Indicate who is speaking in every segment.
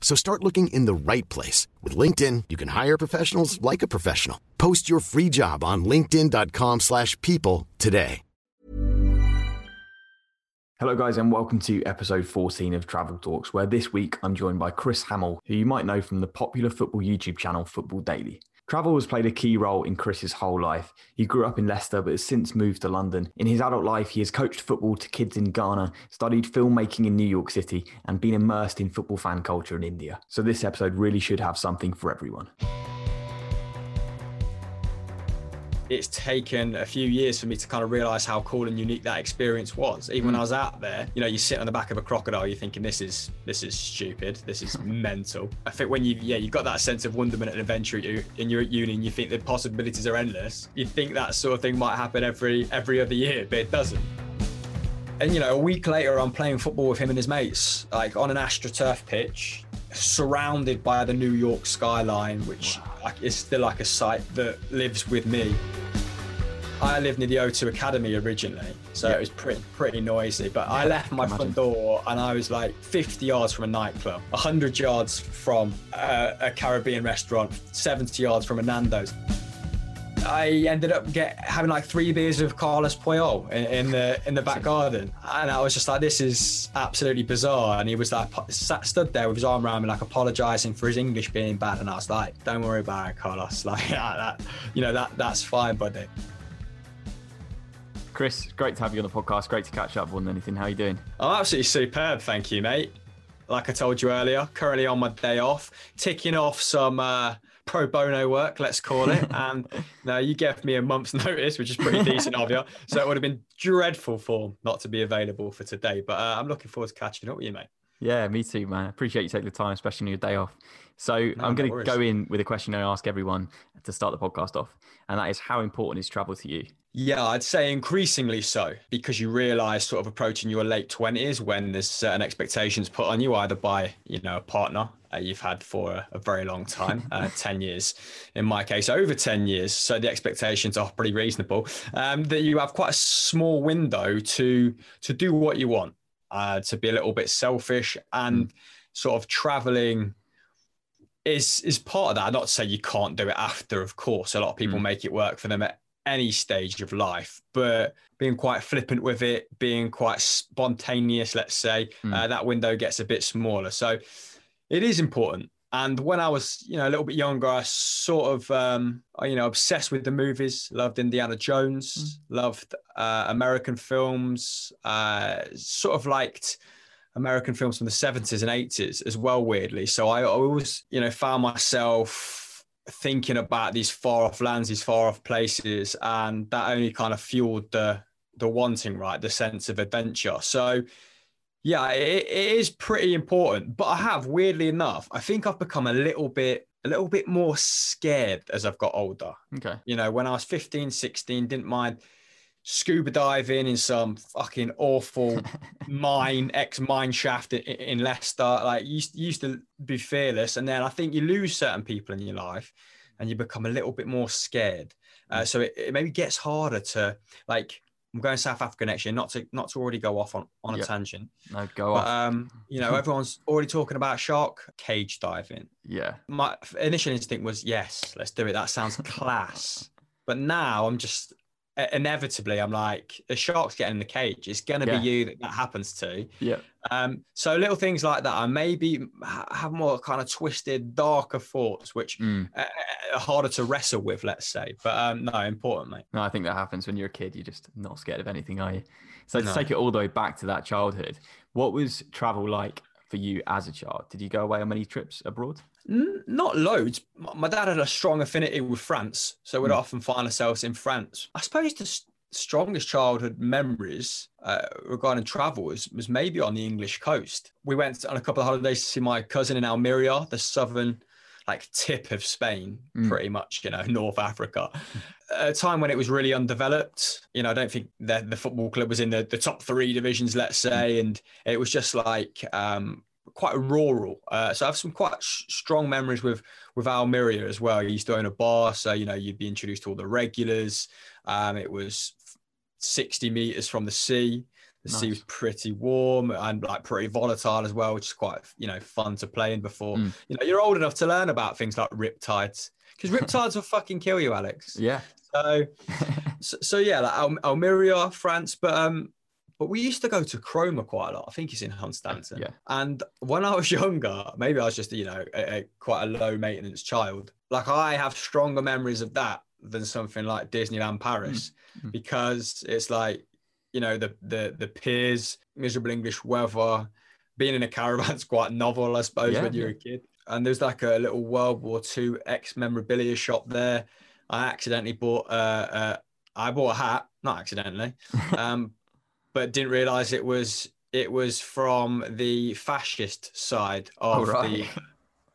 Speaker 1: So start looking in the right place. With LinkedIn, you can hire professionals like a professional. Post your free job on linkedin.com slash people today.
Speaker 2: Hello guys and welcome to episode 14 of Travel Talks, where this week I'm joined by Chris Hamill, who you might know from the popular football YouTube channel Football Daily. Travel has played a key role in Chris's whole life. He grew up in Leicester but has since moved to London. In his adult life, he has coached football to kids in Ghana, studied filmmaking in New York City, and been immersed in football fan culture in India. So this episode really should have something for everyone.
Speaker 3: It's taken a few years for me to kind of realize how cool and unique that experience was. Even when hmm. I was out there, you know, you sit on the back of a crocodile, you're thinking this is this is stupid, this is mental. I think when you yeah you've got that sense of wonderment and adventure in you're at uni and you think the possibilities are endless. You think that sort of thing might happen every every other year, but it doesn't. And you know, a week later, I'm playing football with him and his mates, like on an AstroTurf pitch, surrounded by the New York skyline, which wow. is still like a sight that lives with me. I lived near the O2 Academy originally, so yeah. it was pretty pretty noisy. But yeah, I left my front door and I was like 50 yards from a nightclub, 100 yards from a, a Caribbean restaurant, 70 yards from a Nando's. I ended up get having like three beers with Carlos Puyol in, in, the in the back garden, and I was just like, "This is absolutely bizarre." And he was like, sat, stood there with his arm around me, like apologising for his English being bad, and I was like, "Don't worry about it, Carlos. Like that, you know that that's fine, buddy."
Speaker 2: Chris, great to have you on the podcast. Great to catch up more than anything. How are you doing?
Speaker 3: I'm absolutely superb, thank you, mate. Like I told you earlier, currently on my day off, ticking off some. Uh, pro bono work, let's call it. And now you gave me a month's notice, which is pretty decent of you. So it would have been dreadful form not to be available for today. But uh, I'm looking forward to catching up with you, mate.
Speaker 2: Yeah, me too, man. Appreciate you taking the time, especially on your day off. So no, I'm going to go in with a question I ask everyone to start the podcast off, and that is how important is travel to you?
Speaker 3: Yeah, I'd say increasingly so because you realize sort of approaching your late 20s when there's certain expectations put on you either by, you know, a partner uh, you've had for a, a very long time, uh, 10 years, in my case, over 10 years. So the expectations are pretty reasonable um, that you have quite a small window to, to do what you want, uh, to be a little bit selfish and mm. sort of traveling is is part of that. Not to say you can't do it after, of course. A lot of people mm. make it work for them at any stage of life, but being quite flippant with it, being quite spontaneous, let's say, mm. uh, that window gets a bit smaller. So it is important. And when I was, you know, a little bit younger, I sort of, um, you know, obsessed with the movies. Loved Indiana Jones. Mm. Loved uh, American films. Uh, sort of liked American films from the seventies and eighties as well. Weirdly, so I always, you know, found myself thinking about these far off lands, these far off places, and that only kind of fueled the the wanting, right, the sense of adventure. So, yeah, it, it is pretty important. But I have, weirdly enough, I think I've become a little bit a little bit more scared as I've got older.
Speaker 2: Okay.
Speaker 3: You know, when I was 15, 16, didn't mind scuba diving in some fucking awful mine, ex mine shaft in, in Leicester. Like used used to be fearless, and then I think you lose certain people in your life, and you become a little bit more scared. Uh, so it, it, maybe gets harder to like. I'm going South Africa next year. Not to not to already go off on on yep. a tangent.
Speaker 2: No, go
Speaker 3: but,
Speaker 2: off.
Speaker 3: Um, you know, everyone's already talking about shark cage diving.
Speaker 2: Yeah.
Speaker 3: My initial instinct was yes, let's do it. That sounds class. but now I'm just inevitably I'm like, the shark's getting in the cage. It's gonna
Speaker 2: Yeah.
Speaker 3: be you that that happens to.
Speaker 2: Yeah.
Speaker 3: Um, so little things like that, I maybe have more kind of twisted, darker thoughts, which
Speaker 2: Mm.
Speaker 3: are harder to wrestle with, let's say. But um, no, important, mate.
Speaker 2: No, I think that happens when you're a kid. You're just not scared of anything, are you? So to
Speaker 3: No.
Speaker 2: take it all the way back to that childhood, what was travel like for you as a child? Did you go away on many trips abroad?
Speaker 3: Not loads. My dad had a strong affinity with France, so we'd
Speaker 2: Mm.
Speaker 3: often find ourselves in France. I suppose the s- strongest childhood memories uh, regarding travel was, was maybe on the English coast. We went on a couple of holidays to see my cousin in Almeria, the southern like tip of Spain,
Speaker 2: Mm.
Speaker 3: pretty much, you know, North Africa. A time when it was really undeveloped. You know, I don't think that the football club was in the, the top three divisions, let's say, and it was just like um, quite rural. Uh, so I have some quite s- strong memories with with Almeria as well. You used to own a bar, so you know you'd be introduced to all the regulars. Um, it was 60 meters from the sea. The sea was pretty warm and like pretty volatile as well, which is quite you know fun to play in before
Speaker 2: Mm.
Speaker 3: you know you're old enough to learn about things like riptides because riptides will fucking kill you, Alex.
Speaker 2: Yeah.
Speaker 3: So, so, so yeah, like Al- Almeria, France, but um, but we used to go to Cromer quite a lot. I think it's in Hunstanton.
Speaker 2: Yeah.
Speaker 3: And when I was younger, maybe I was just you know a, a- quite a low maintenance child. Like I have stronger memories of that than something like Disneyland Paris
Speaker 2: Mm.
Speaker 3: because it's like you know the the the piers, miserable English weather, being in a caravan's quite novel, I suppose,
Speaker 2: Yeah,
Speaker 3: when you're a kid. And there's like a little World War II ex memorabilia shop there. I accidentally bought uh, uh bought a hat, not accidentally, um, but didn't realize it was it was from the fascist side
Speaker 2: Oh,
Speaker 3: of
Speaker 2: right.
Speaker 3: the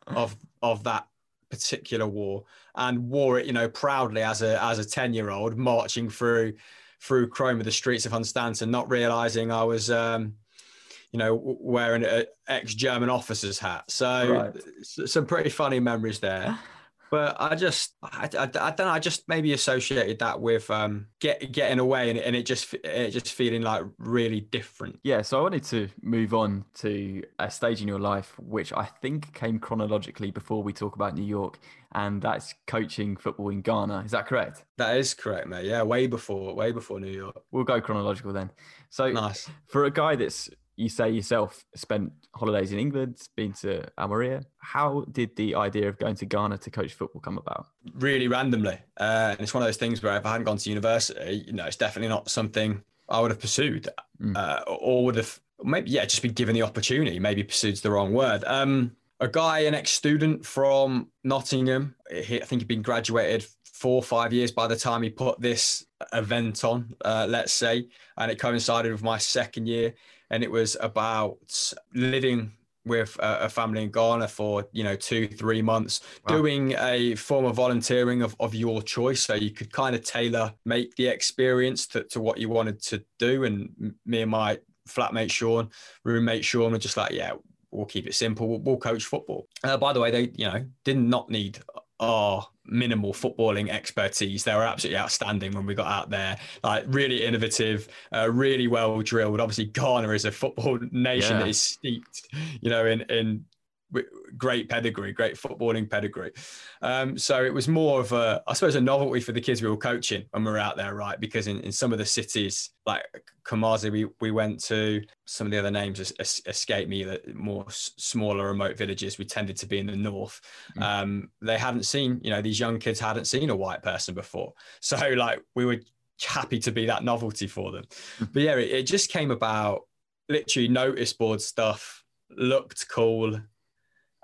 Speaker 3: of of that particular war and wore it, you know, proudly as a as a 10 year old marching through through Chrome of the streets of Hunstanton, not realizing I was um you know, wearing an ex German officer's hat. So
Speaker 2: Right.
Speaker 3: some pretty funny memories there. But I just, I, I, I don't know. I just maybe associated that with um, get getting away and, and it just it just feeling like really different.
Speaker 2: Yeah, so I wanted to move on to a stage in your life which I think came chronologically before we talk about New York, and that's coaching football in Ghana. Is that correct?
Speaker 3: That is correct, mate. Yeah, way before, way before New York.
Speaker 2: We'll go chronological then. So,
Speaker 3: Nice.
Speaker 2: for a guy that's you say yourself spent holidays in England, been to Almeria, how did the idea of going to Ghana to coach football come about?
Speaker 3: really randomly. Uh, and it's one of those things where if I hadn't gone to university, you know, it's definitely not something I would have pursued
Speaker 2: Mm.
Speaker 3: uh, or would have maybe, yeah, just been given the opportunity. Maybe pursued's the wrong word. Um, a guy, an ex student from Nottingham, he, I think he'd been graduated four or five years by the time he put this event on, uh, let's say. And it coincided with my second year. And it was about living with a, family in Ghana for, you know, two, three months,
Speaker 2: Wow.
Speaker 3: doing a form of volunteering of, of your choice. So you could kind of tailor make the experience to, to what you wanted to do. And me and my flatmate Sean, roommate Sean were just like, yeah, we'll keep it simple. We'll, we'll coach football. Uh, by the way, they, you know, did not need our minimal footballing expertise. They were absolutely outstanding when we got out there. Like really innovative, uh, really well drilled. Obviously, Ghana is a football nation
Speaker 2: Yeah.
Speaker 3: that is steeped, you know, in in great pedigree, great footballing pedigree. Um, so it was more of a, I suppose, a novelty for the kids we were coaching when we were out there, right? Because in, in some of the cities, like Kumasi, we, we went to some of the other names es- es- escape me, the more s- smaller remote villages. We tended to be in the north.
Speaker 2: Mm.
Speaker 3: Um, they hadn't seen, you know, these young kids hadn't seen a white person before. So like we were happy to be that novelty for them.
Speaker 2: Mm.
Speaker 3: But yeah, it, it just came about literally notice board stuff, looked cool,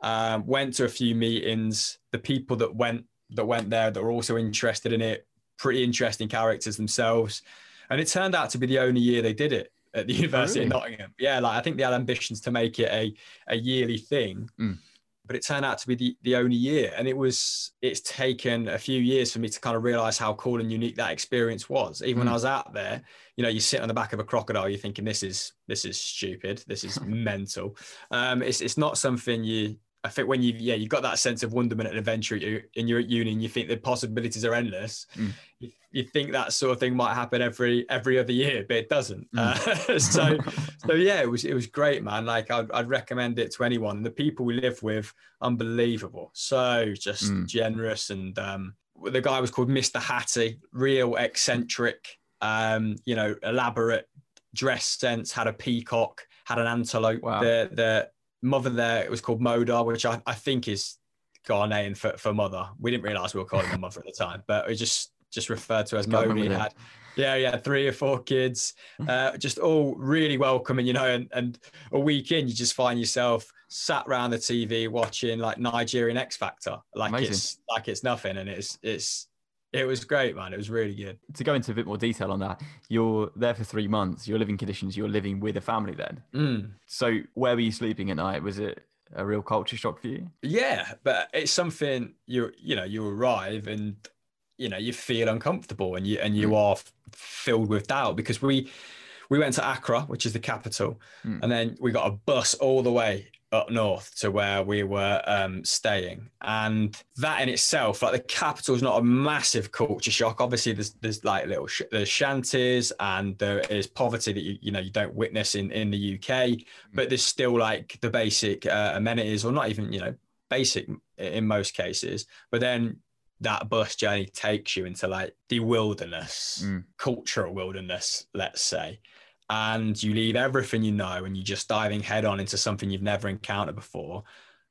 Speaker 3: um, went to a few meetings. The people that went that went there that were also interested in it, pretty interesting characters themselves. And it turned out to be the only year they did it at the University
Speaker 2: really?
Speaker 3: of Nottingham. Yeah, like I think they had ambitions to make it a, a yearly thing.
Speaker 2: Mm.
Speaker 3: But it turned out to be the, the only year. And it was it's taken a few years for me to kind of realize how cool and unique that experience was. Even when
Speaker 2: Mm.
Speaker 3: I was out there, you know, you sit on the back of a crocodile, you're thinking this is this is stupid, this is mental. Um, it's it's not something you I think when you yeah you've got that sense of wonderment and adventure you- and you're at uni and you think the possibilities are endless.
Speaker 2: Mm.
Speaker 3: You, you think that sort of thing might happen every every other year, but it doesn't.
Speaker 2: Mm.
Speaker 3: Uh, so so yeah, it was it was great, man. Like I'd, I'd recommend it to anyone. The people we live with, unbelievable. So just
Speaker 2: Mm.
Speaker 3: generous and um, the guy was called Mr. Hattie, real eccentric, um, you know, elaborate dress sense, had a peacock, had an antelope.
Speaker 2: Wow.
Speaker 3: The the mother there it was called Modar, which I, I think is Ghanaian for, for mother. We didn't realize we were calling her mother at the time, but it just just referred to as Modi. Had yeah, yeah, three or four kids, uh, just all really welcoming, you know. And, and a week in, you just find yourself sat around the TV watching like Nigerian X Factor, like
Speaker 2: Amazing.
Speaker 3: it's like it's nothing, and it's it's it was great, man. It was really good.
Speaker 2: To go into a bit more detail on that, you're there for three months. Your living conditions. You're living with a family then.
Speaker 3: Mm.
Speaker 2: So where were you sleeping at night? Was it a real culture shock for you?
Speaker 3: Yeah, but it's something you you know you arrive and you know you feel uncomfortable and you and you are f- filled with doubt because we we went to Accra, which is the capital,
Speaker 2: Mm.
Speaker 3: and then we got a bus all the way up north to where we were um, staying, and that in itself, like the capital is not a massive culture shock. Obviously, there's there's like little sh- there's shanties and there is poverty that you you know you don't witness in in the UK, but there's still like the basic uh, amenities, or not even you know basic in most cases. But then that bus journey takes you into like the wilderness,
Speaker 2: Mm.
Speaker 3: cultural wilderness, let's say. And you leave everything you know and you're just diving head on into something you've never encountered before.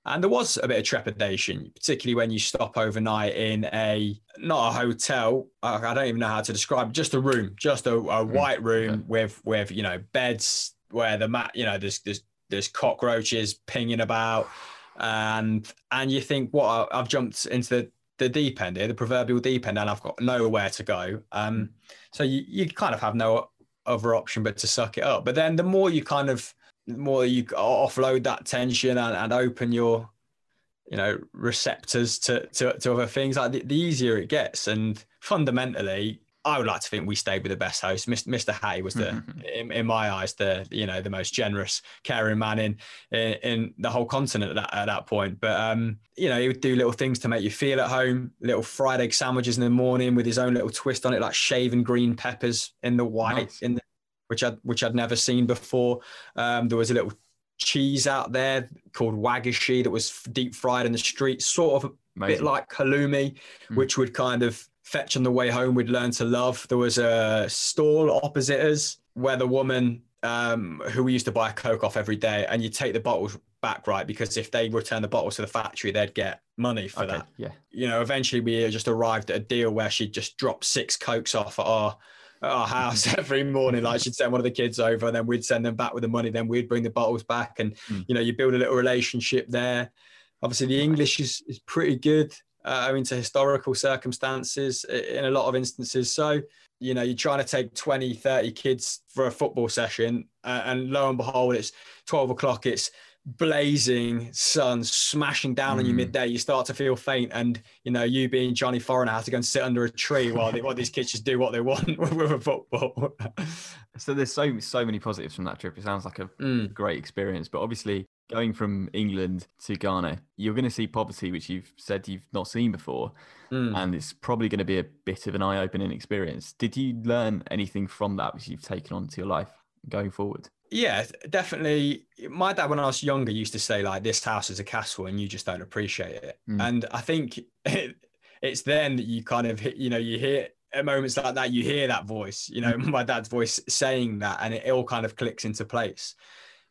Speaker 3: And there was a bit of trepidation, particularly when you stop overnight in a not a hotel. I don't even know how to describe just a room, just a, a white room
Speaker 2: okay.
Speaker 3: with with you know beds where the mat, you know, there's there's there's cockroaches pinging about, and and you think, what I've jumped into the the deep end here, the proverbial deep end, and I've got nowhere to go. Um, so you you kind of have no other option but to suck it up. But then the more you kind of the more you offload that tension and, and open your you know receptors to to, to other things like the, the easier it gets and fundamentally I would like to think we stayed with the best host. Mr. Hattie was the, in, in my eyes, the you know the most generous, caring man in in, in the whole continent at that, at that point. But um, you know, he would do little things to make you feel at home. Little fried egg sandwiches in the morning with his own little twist on it, like shaven green peppers in the white,
Speaker 2: Nice.
Speaker 3: in the, which I which I'd never seen before. Um, there was a little cheese out there called wagashi that was deep fried in the street, sort of a
Speaker 2: Amazing.
Speaker 3: bit like halloumi,
Speaker 2: Mm.
Speaker 3: which would kind of fetch on the way home. We'd learn to love. There was a stall opposite us where the woman um, who we used to buy a Coke off every day, and you take the bottles back, right? Because if they return the bottles to the factory, they'd get money for
Speaker 2: okay.
Speaker 3: that.
Speaker 2: Yeah.
Speaker 3: You know, eventually we just arrived at a deal where she'd just drop six Cokes off at our at our house every morning. Like she'd send one of the kids over, and then we'd send them back with the money. Then we'd bring the bottles back, and
Speaker 2: Mm.
Speaker 3: you know, you build a little relationship there. Obviously, the English is is pretty good. Uh, I mean, to historical circumstances in a lot of instances. So, you know, you're trying to take 20, 30 kids for a football session, uh, and lo and behold, it's 12 o'clock, it's blazing sun smashing down on you
Speaker 2: Mm.
Speaker 3: midday. You start to feel faint, and you know, you being Johnny Foreigner have to go and sit under a tree while, they, while these kids just do what they want with a football.
Speaker 2: So there's so so many positives from that trip. It sounds like a
Speaker 3: Mm.
Speaker 2: great experience. But obviously, going from England to Ghana, you're going to see poverty, which you've said you've not seen before,
Speaker 3: Mm.
Speaker 2: and it's probably going to be a bit of an eye-opening experience. Did you learn anything from that which you've taken on to your life going forward?
Speaker 3: Yeah, definitely. My dad, when I was younger, used to say like, "This house is a castle, and you just don't appreciate it."
Speaker 2: Mm.
Speaker 3: And I think it, it's then that you kind of, hit, you know, you hear at moments like that, you hear that voice, you know, my dad's voice saying that, and it all kind of clicks into place.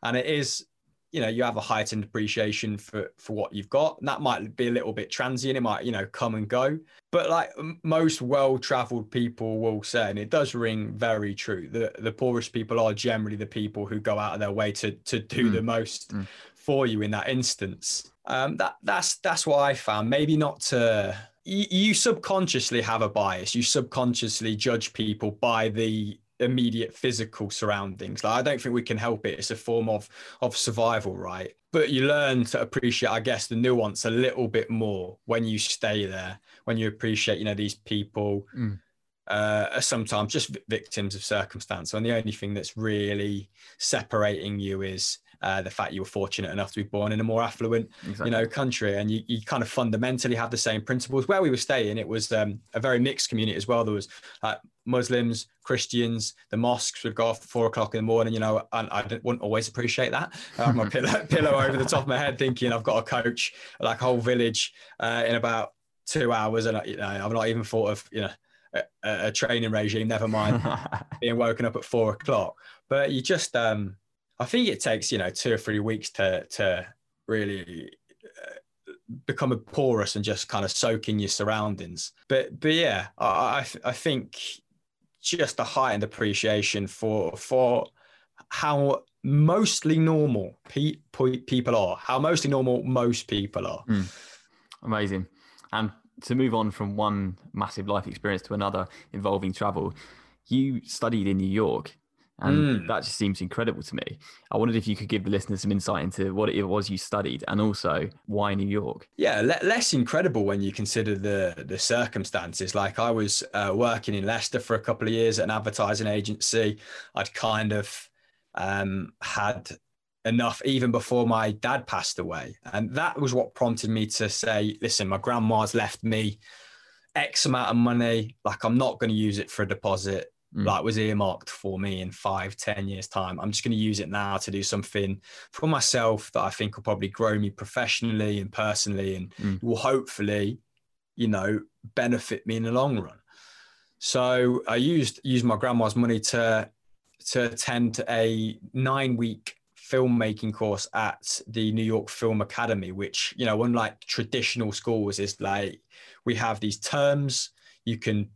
Speaker 3: And it is, you know, you have a heightened appreciation for for what you've got. And that might be a little bit transient. It might, you know, come and go. But like most well-traveled people will say, and it does ring very true, the the poorest people are generally the people who go out of their way to to do
Speaker 2: Mm.
Speaker 3: the most
Speaker 2: Mm.
Speaker 3: for you in that instance. Um, that that's that's what I found. Maybe not to you, you subconsciously have a bias. You subconsciously judge people by the immediate physical surroundings. Like I don't think we can help it. It's a form of of survival, right? But you learn to appreciate, I guess, the nuance a little bit more when you stay there. When you appreciate, you know, these people
Speaker 2: Mm.
Speaker 3: uh, are sometimes just vi- victims of circumstance, and the only thing that's really separating you is uh, the fact you were fortunate enough to be born in a more affluent
Speaker 2: Exactly.
Speaker 3: you know country and you, you kind of fundamentally have the same principles where we were staying it was um, a very mixed community as well there was like muslims christians the mosques would go off at four o'clock in the morning you know and i didn't, wouldn't always appreciate that i have my pillow, pillow over the top of my head thinking i've got a coach like a whole village uh, in about two hours, and you know, I've not even thought of you know a, a training regime. Never mind being woken up at four o'clock. But you just, um, I think it takes you know two or three weeks to to really uh, become a porous and just kind of soak in your surroundings. But but yeah, I I think just a heightened appreciation for for how mostly normal pe- people are, how mostly normal most people are. Mm.
Speaker 2: Amazing. And to move on from one massive life experience to another involving travel, you studied in New York. And mm. that just seems incredible to me. I wondered if you could give the listeners some insight into what it was you studied and also why New York.
Speaker 3: Yeah, le- less incredible when you consider the the circumstances. Like I was uh, working in Leicester for a couple of years at an advertising agency. I'd kind of um, had enough even before my dad passed away. And that was what prompted me to say, listen, my grandma's left me X amount of money. Like, I'm not going to use it for a deposit. Mm. Like was earmarked for me in five, ten years time. I'm just going to use it now to do something for myself that I think will probably grow me professionally and personally, and mm. will hopefully, you know, benefit me in the long run. So I used used my grandma's money to to attend a nine week filmmaking course at the New York Film Academy, which, you know, unlike traditional schools, is like we have these terms. You can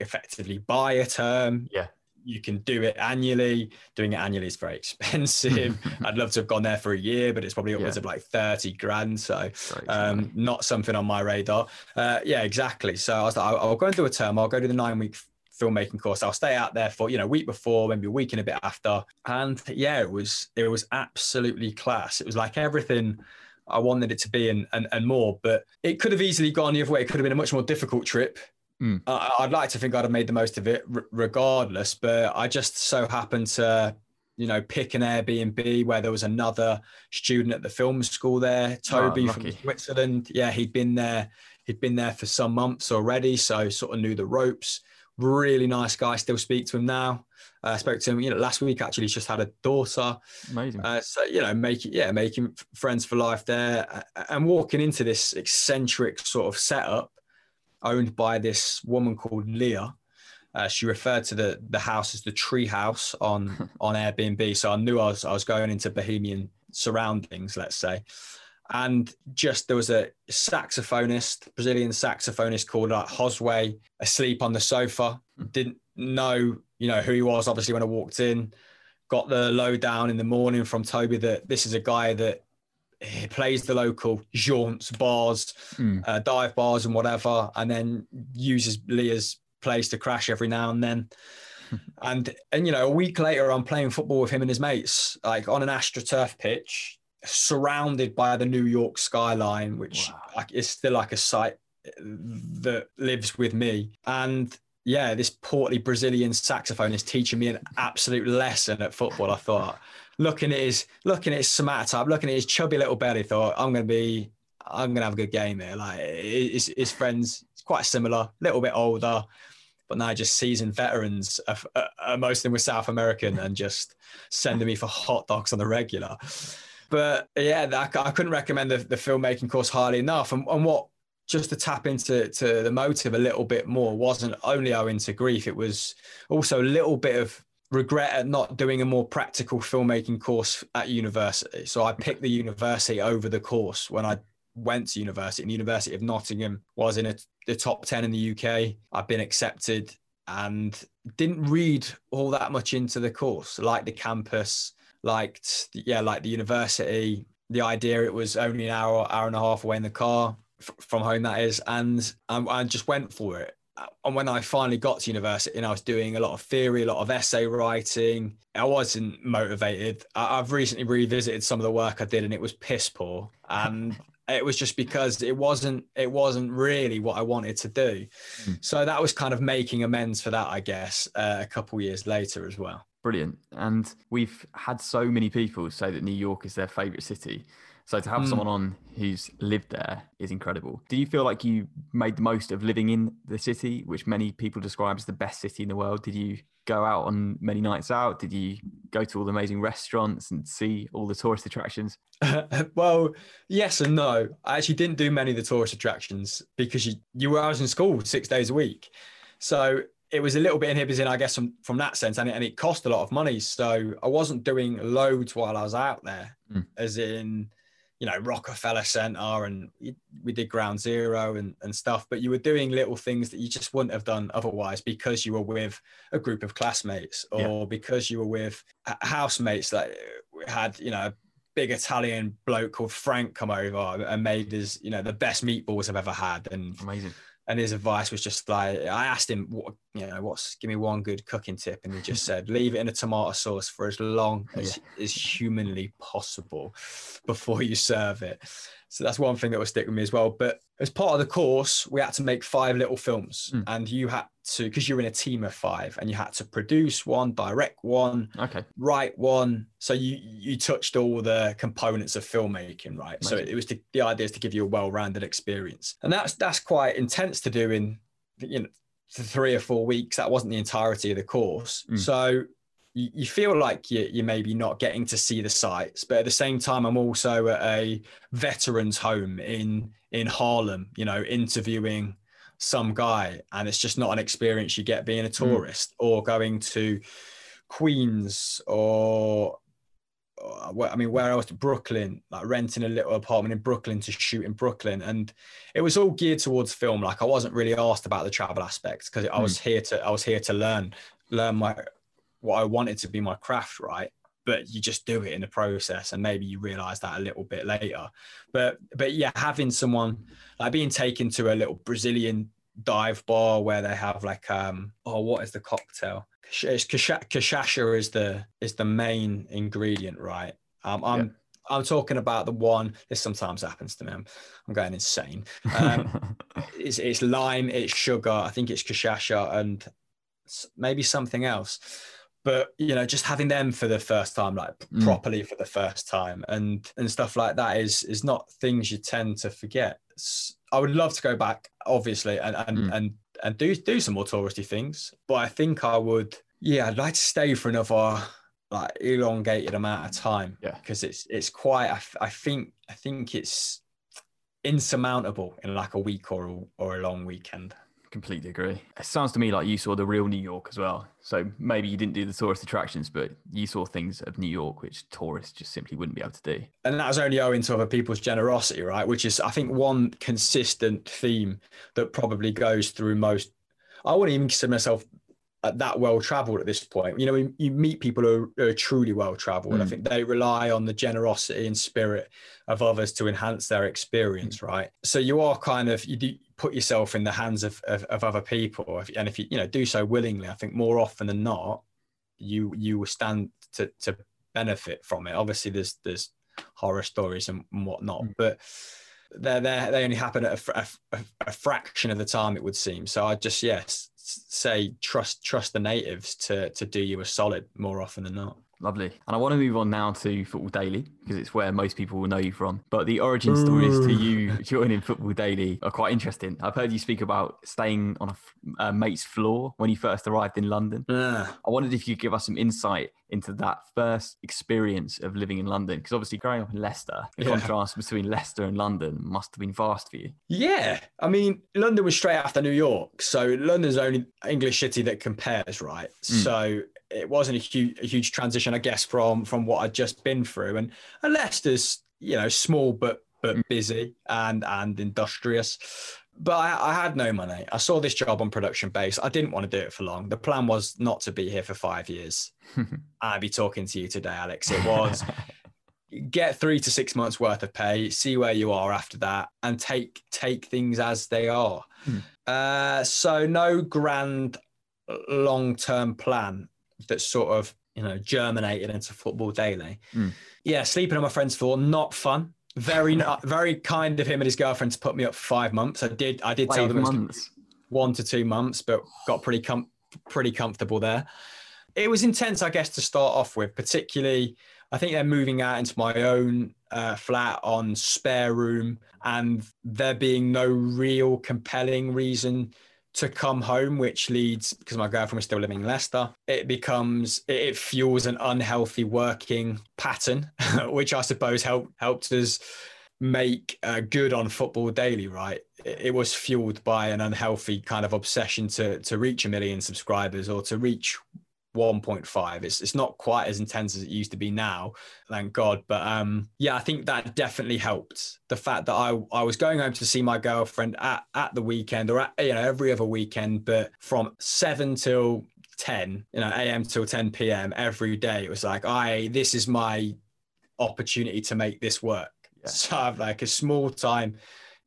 Speaker 3: effectively buy a term.
Speaker 2: Yeah.
Speaker 3: You can do it annually. Doing it annually is very expensive. I'd love to have gone there for a year, but it's probably upwards yeah. of like 30 grand. So, um, not something on my radar. Uh, yeah, exactly. So I was like, I'll, I'll go and do a term. I'll go to the nine week filmmaking course. I'll stay out there for you know a week before, maybe a week and a bit after. And yeah, it was it was absolutely class. It was like everything I wanted it to be and and, and more. But it could have easily gone the other way. It could have been a much more difficult trip. Mm. Uh, I'd like to think I'd have made the most of it r- regardless. But I just so happened to you know, pick an Airbnb where there was another student at the film school there, Toby oh, from Switzerland. Yeah, he'd been there. He'd been there for some months already, so sort of knew the ropes really nice guy. Still speak to him now. I uh, spoke to him, you know, last week actually. He's just had a daughter.
Speaker 2: Amazing.
Speaker 3: Uh, so you know, making yeah, making friends for life there, and walking into this eccentric sort of setup, owned by this woman called Leah. Uh, she referred to the the house as the tree house on on Airbnb. So I knew I was I was going into bohemian surroundings, let's say and just there was a saxophonist, Brazilian saxophonist called like Josue, asleep on the sofa. Hmm. Didn't know, you know, who he was. Obviously, when I walked in, got the lowdown in the morning from Toby that this is a guy that he plays the local jaunts, bars, mm. uh, dive bars, and whatever, and then uses Leah's place to crash every now and then. and and you know, a week later, I'm playing football with him and his mates, like on an astroturf pitch surrounded by the New York skyline, which wow. is still like a sight that lives with me. And yeah, this portly Brazilian saxophone is teaching me an absolute lesson at football. I thought, looking at his looking at his somatotype, looking at his chubby little belly, thought I'm to be, I'm to have a good game here. Like his, his friends, quite similar, a little bit older, but now just seasoned veterans. Uh, most of them were South American and just sending me for hot dogs on the regular. But yeah, I, I couldn't recommend the, the, filmmaking course highly enough. And, and what just to tap into to the motive a little bit more wasn't only owing to grief, it was also a little bit of regret at not doing a more practical filmmaking course at university. So I picked the university over the course when I went to university. And the University of Nottingham was in a, the top 10 in the UK. I've been accepted and didn't read all that much into the course, like the campus, liked yeah like the university the idea it was only an hour hour and a half away in the car from home that is and um, I just went for it and when I finally got to university and I was doing a lot of theory, a lot of essay writing, I wasn't motivated. I- have recently revisited some of the work I did and it was piss poor. And it was just because it wasn't it wasn't really what I wanted to do. Mm. So that was kind of making amends for that, I guess, uh, a couple years later as well.
Speaker 2: Brilliant. And we've had so many people say that New York is their favorite city. So to have mm. someone on who's lived there is incredible. Do you feel like you made the most of living in the city, which many people describe as the best city in the world? Did you go out on many nights out? Did you go to all the amazing restaurants and see all the tourist attractions?
Speaker 3: well, yes and no. I actually didn't do many of the tourist attractions because you, you were I was in school six days a week. So it was a little bit inhibiting, I guess, from, from that sense. And it, and it cost a lot of money. So I wasn't doing loads while I was out there, mm. as in, you know, Rockefeller Center and we did Ground Zero and, and stuff. But you were doing little things that you just wouldn't have done otherwise because you were with a group of classmates or yeah. because you were with housemates that uh, had, you know, a big Italian bloke called Frank come over and made us, you know, the best meatballs I've ever had. And
Speaker 2: amazing
Speaker 3: and his advice was just like I asked him what you know what's give me one good cooking tip and he just said leave it in a tomato sauce for as long as yeah. is humanly possible before you serve it so that's one thing that will stick with me as well. But as part of the course, we had to make five little films, mm. and you had to because you're in a team of five, and you had to produce one, direct one,
Speaker 2: okay,
Speaker 3: write one. So you you touched all the components of filmmaking, right? Amazing. So it was to, the idea is to give you a well-rounded experience, and that's that's quite intense to do in you know three or four weeks. That wasn't the entirety of the course. Mm. So you, you feel like you, you're maybe not getting to see the sights, but at the same time, I'm also at a veterans home in in Harlem, you know, interviewing some guy, and it's just not an experience you get being a hmm. tourist mm. or going to Queens or I mean, where else? Brooklyn, like renting a little apartment in Brooklyn to shoot in Brooklyn, and it was all geared towards film. Like I wasn't really asked about the travel aspects because I was mm. here to I was here to learn learn my what I wanted to be my craft, right? But you just do it in the process, and maybe you realize that a little bit later. But but yeah, having someone like being taken to a little Brazilian dive bar where they have like um oh what is the cocktail? It's cachaça is the is the main ingredient, right? Um, I'm yeah. I'm talking about the one. This sometimes happens to me. I'm, I'm going insane. Um, it's, it's lime, it's sugar. I think it's cachaça and maybe something else but you know just having them for the first time like mm. properly for the first time and and stuff like that is is not things you tend to forget i would love to go back obviously and and mm. and, and do do some more touristy things but i think i would yeah i'd like to stay for another like elongated amount of time
Speaker 2: yeah
Speaker 3: because it's it's quite I, I think i think it's insurmountable in like a week or a, or a long weekend
Speaker 2: Completely agree. It sounds to me like you saw the real New York as well. So maybe you didn't do the tourist attractions, but you saw things of New York which tourists just simply wouldn't be able to do.
Speaker 3: And that was only owing to other people's generosity, right? Which is, I think, one consistent theme that probably goes through most. I wouldn't even consider myself that well traveled at this point. You know, you meet people who are, who are truly well traveled. Mm. I think they rely on the generosity and spirit of others to enhance their experience, mm. right? So you are kind of you do put yourself in the hands of of, of other people, and if you you know do so willingly, I think more often than not, you you will stand to to benefit from it. Obviously, there's there's horror stories and whatnot, mm. but they they only happen at a, a, a, fraction of the time it would seem. So I just yes say trust trust the natives to to do you a solid more often than not.
Speaker 2: Lovely. And I want to move on now to Football Daily because it's where most people will know you from. But the origin stories to you joining Football Daily are quite interesting. I've heard you speak about staying on a, a mate's floor when you first arrived in London.
Speaker 3: Uh.
Speaker 2: I wondered if you could give us some insight into that first experience of living in London because obviously growing up in Leicester, the yeah. contrast between Leicester and London must have been vast for you.
Speaker 3: Yeah. I mean, London was straight after New York. So London's the only English city that compares, right? Mm. So it wasn't a huge, a huge transition, I guess, from from what I'd just been through. And, and Leicester's, you know, small but but mm. busy and and industrious. But I, I, had no money. I saw this job on production base. I didn't want to do it for long. The plan was not to be here for five years. I'd be talking to you today, Alex. It was get three to six months worth of pay, see where you are after that, and take take things as they are. Mm. Uh, so no grand long term plan that sort of you know germinated into football daily. Mm. Yeah, sleeping on my friend's floor, not fun. Very, not, very kind of him and his girlfriend to put me up for five months. I did, I did five tell them months. one to two months, but got pretty com- pretty comfortable there. It was intense, I guess, to start off with. Particularly, I think they're moving out into my own uh, flat on spare room, and there being no real compelling reason to come home, which leads because my girlfriend was still living in Leicester. It becomes it fuels an unhealthy working pattern, which I suppose helped helped us make uh, good on football daily. Right, it, it was fueled by an unhealthy kind of obsession to to reach a million subscribers or to reach 1.5 it's it's not quite as intense as it used to be now thank god. But um yeah i think that definitely helped. The fact that i i was going home to see my girlfriend at at the weekend or at, you know every other weekend but from 7 till 10 you know am till 10 pm every day it was like i this is my opportunity to make this work. Yeah. so i have like a small time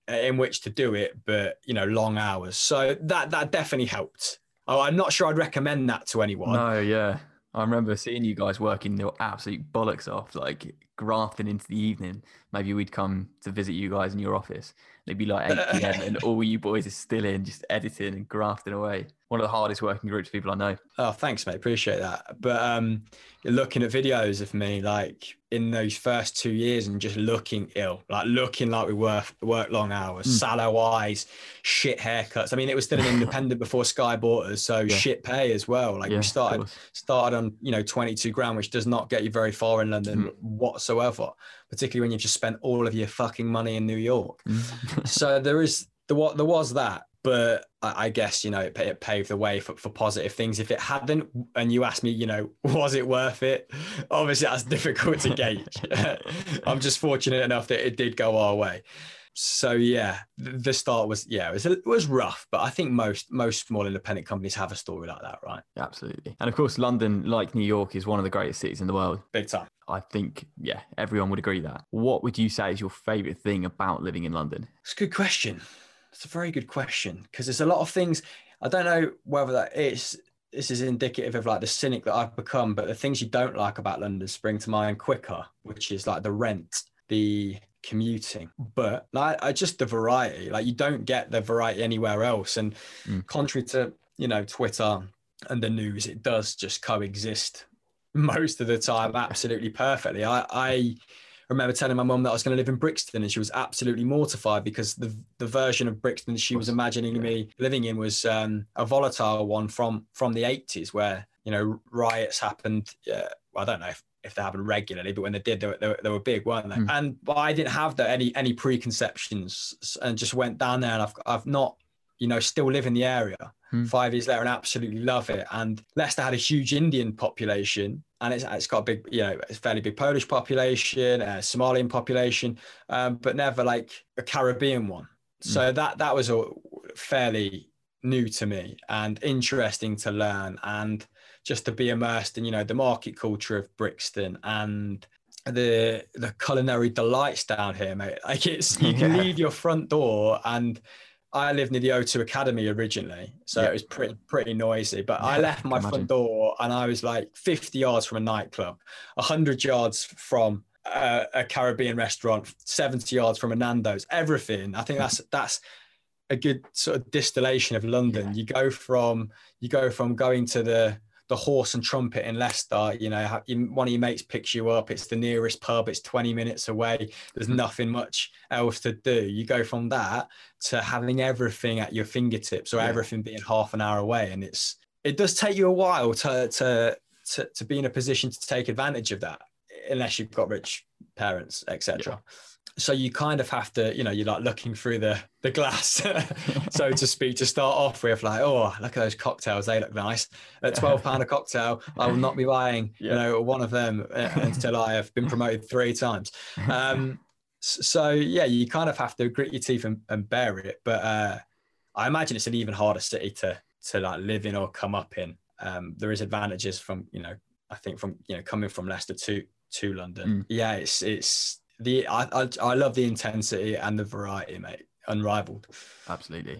Speaker 3: in which to do it but you know long hours. So that that definitely helped Oh, I'm not sure I'd recommend that to anyone.
Speaker 2: No, yeah. I remember seeing you guys working your absolute bollocks off, like grafting into the evening. Maybe we'd come to visit you guys in your office. It'd be like 8 p.m. and all you boys are still in, just editing and grafting away. One of the hardest working groups of people I know.
Speaker 3: Oh, thanks, mate. Appreciate that. But um, looking at videos of me, like in those first two years, and just looking ill, like looking like we work work long hours, mm. sallow eyes, shit haircuts. I mean, it was still an independent before Sky bought us, so yeah. shit pay as well. Like yeah, we started started on you know 22 grand, which does not get you very far in London mm. whatsoever particularly when you've just spent all of your fucking money in New York. Mm. so there is there was there was that, but I, I guess you know it, it, paved the way for, for positive things. If it hadn't, and you asked me, you know, was it worth it? Obviously, that's difficult to gauge. I'm just fortunate enough that it did go our way. So yeah the start was yeah it was, it was rough but i think most most small independent companies have a story like that right?
Speaker 2: Absolutely. And of course london like new york is one of the greatest cities in the world.
Speaker 3: Big time.
Speaker 2: I think yeah everyone would agree that. What would you say is your favorite thing about living in london?
Speaker 3: It's a good question it's a very good question because there's a lot of things i don't know whether that is this is indicative of like the cynic that I've become, but the things you don't like about London spring to mind quicker, which is like the rent, the commuting. But like I just the variety like you don't get the variety anywhere else. And mm. contrary to you know twitter and the news it does just coexist most of the time absolutely perfectly. I i remember telling my mum that i was going to live in brixton and she was absolutely mortified because the the version of brixton she was imagining me living in was um, a volatile one from from the 80s where you know riots happened yeah well, i don't know if if they happened regularly, but when they did, they were, they were, they were big, weren't they? Mm. And I didn't have the, any any preconceptions, and just went down there, and I've I've not, you know, still live in the area. Mm. Five years later, and absolutely love it. And Leicester had a huge Indian population, and it's it's got a big, you know, it's fairly big Polish population, a Somalian population, um, but never like a Caribbean one. Mm. So that that was a fairly new to me and interesting to learn and just to be immersed in you know the market culture of Brixton and the the culinary delights down here, mate. Like it's you can leave your front door and I lived near the O2 Academy originally, so yeah. it was pretty pretty noisy. But yeah, I left my front door and I was like 50 yards from a nightclub, 100 yards from a, a Caribbean restaurant, 70 yards from a Nando's. Everything. I think that's that's a good sort of distillation of London. Yeah. You go from you go from going to the the horse and trumpet in Leicester, you know, one of your mates picks you up. It's the nearest pub. It's 20 minutes away. There's mm-hmm. nothing much else to do. You go from that to having everything at your fingertips or yeah. everything being half an hour away. And it's, it does take you a while to, to, to, to be in a position to take advantage of that, unless you've got rich parents, etc. Yeah so you kind of have to you know you're like looking through the the glass so to speak to start off with like oh look at those cocktails they look nice at 12 pound a cocktail i will not be buying yeah. you know one of them uh, until i have been promoted three times um, so yeah you kind of have to grit your teeth and, and bear it but uh, i imagine it's an even harder city to to like live in or come up in um, there is advantages from you know i think from you know coming from leicester to to london mm. yeah it's it's the I, I, I love the intensity and the variety, mate. Unrivaled.
Speaker 2: Absolutely.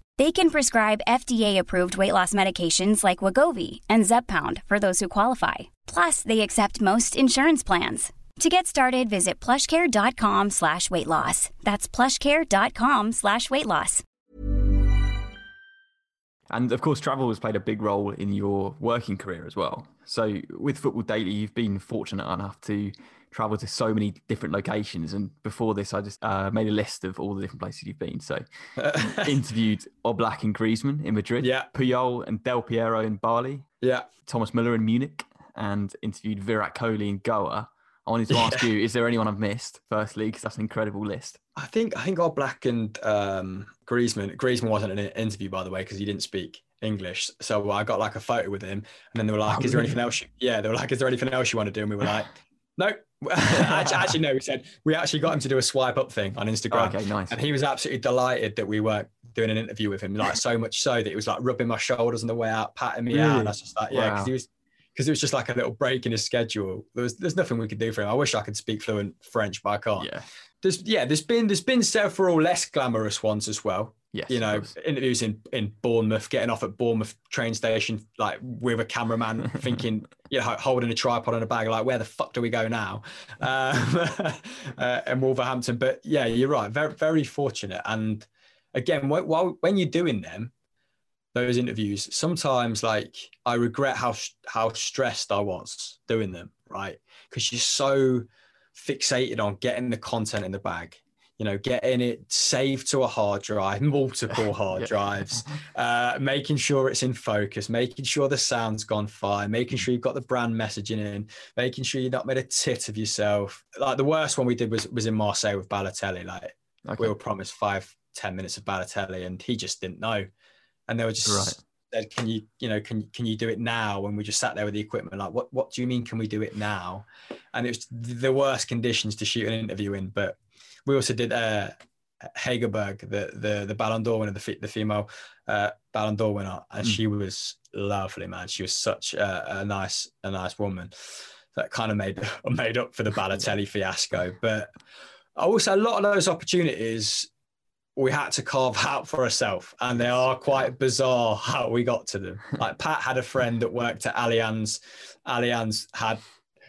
Speaker 4: They can prescribe FDA-approved weight loss medications like Wegovy and Zepbound for those who qualify. Plus, they accept most insurance plans. To get started, visit plushcare.com slash weight loss. That's plushcare.com slash weight loss.
Speaker 2: And of course, travel has played a big role in your working career as well. So, with Football Daily, you've been fortunate enough to travel to so many different locations. And before this, I just uh, made a list of all the different places you've been. So, interviewed Oblak and Griezmann in Madrid,
Speaker 3: Yeah.
Speaker 2: Puyol and Del Piero in Bali,
Speaker 3: Yeah.
Speaker 2: Thomas Müller in Munich, and interviewed Virat Kohli in Goa. I wanted to ask you, is there anyone I've missed? Firstly, because that's an incredible list.
Speaker 3: I think I think Oblak and um, Griezmann. Griezmann wasn't an interview, by the way, because he didn't speak English. So I got like a photo with him, and then they were like,
Speaker 2: Oh,
Speaker 3: "Is there anything else?" You, yeah, they were like, "Is there anything else you want to do?" And we were like, "No." actually, actually, no. We said we actually got him to do a swipe up thing on Instagram,
Speaker 2: okay, nice.
Speaker 3: and he was absolutely delighted that we weren't doing an interview with him. Like so much so that he was like rubbing my shoulders on the way out, patting me out,
Speaker 2: Really?
Speaker 3: and I was just like, "Yeah," because
Speaker 2: Wow.
Speaker 3: he was. Because it was just like a little break in his schedule. There was, there's nothing we could do for him. I wish I could speak fluent French, but I can't
Speaker 2: Yeah.
Speaker 3: there's yeah, there's been there's been several less glamorous ones as well.
Speaker 2: Yes.
Speaker 3: You know, interviews in in Bournemouth, getting off at Bournemouth train station like with a cameraman, thinking you know holding a tripod and a bag, like where the fuck do we go now? Um, uh, and Wolverhampton, but yeah, you're right, very very fortunate. And again, wh- while when you're doing them, those interviews, sometimes like I regret how how stressed I was doing them, right? Because you're so fixated on getting the content in the bag, you know, getting it saved to a hard drive, multiple hard
Speaker 2: Yeah.
Speaker 3: drives, uh, making sure it's in focus, making sure the sound's gone fine, making sure you've got the brand messaging in, making sure you've not made a tit of yourself. Like the worst one we did was was in Marseille with Balotelli. Like
Speaker 2: Okay.
Speaker 3: we were promised five, ten minutes of Balotelli, and he just didn't know. And they were just
Speaker 2: Right.
Speaker 3: said, "Can you, you know, can can you do it now?" And we just sat there with the equipment, like, "What what do you mean? Can we do it now?" And it was the worst conditions to shoot an interview in. But we also did uh, Hegerberg, the the the Ballon d'Or winner, the the female uh, Ballon d'Or winner, and
Speaker 2: Mm.
Speaker 3: she was lovely, man. She was such a, a nice a nice woman. That kind of made made up for the Balotelli fiasco. But also a lot of those opportunities we had to carve out for ourselves, and they are quite bizarre how we got to them. Like Pat had a friend that worked at Allianz. Allianz had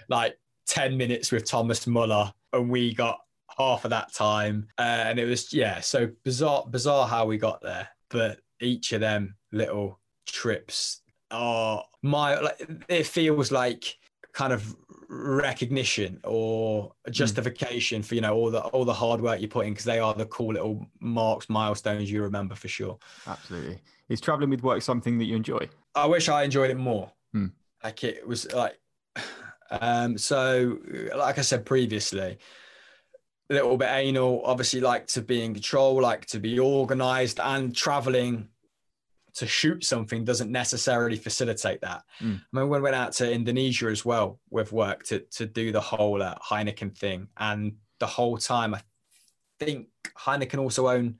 Speaker 3: like ten minutes with Thomas Muller, and we got half of that time. Uh, and it was yeah, so bizarre, bizarre how we got there. But each of them little trips are my like it feels like kind of recognition or justification for you know all the all the hard work you put in because they are the cool little marks milestones you remember for sure
Speaker 2: Absolutely. Is traveling with work something that you enjoy?
Speaker 3: i wish i enjoyed it more
Speaker 2: Hmm.
Speaker 3: like it was like um so like i said previously a little bit anal, obviously like to be in control, like to be organized, and traveling to shoot something doesn't necessarily facilitate that.
Speaker 2: Mm.
Speaker 3: I mean, when we went out to Indonesia as well with work to to do the whole uh, Heineken thing, and the whole time I think Heineken also own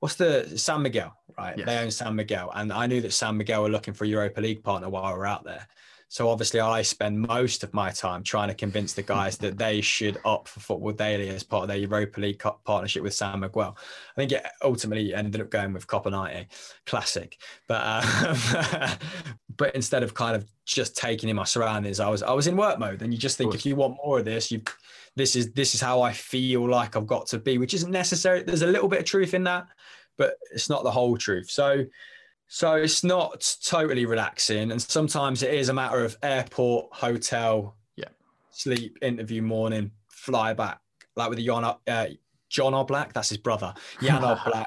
Speaker 3: what's the San Miguel, right?
Speaker 2: Yes.
Speaker 3: They own San Miguel, and I knew that San Miguel were looking for a Europa League partner while we were out there. So obviously, I spend most of my time trying to convince the guys that they should opt for Football Daily as part of their Europa League partnership with San Miguel. I think it ultimately ended up going with Copenhagen, classic. But uh, but instead of kind of just taking in my surroundings, I was I was in work mode, and you just think if you want more of this, you this is this is how I feel like I've got to be, which isn't necessary. There's a little bit of truth in that, but it's not the whole truth. So. So it's not totally relaxing, and sometimes it is a matter of airport, hotel,
Speaker 2: Yeah.
Speaker 3: sleep, interview, morning, fly back. Like with the Jan, uh, John Oblak, that's his brother, Jan Oblak.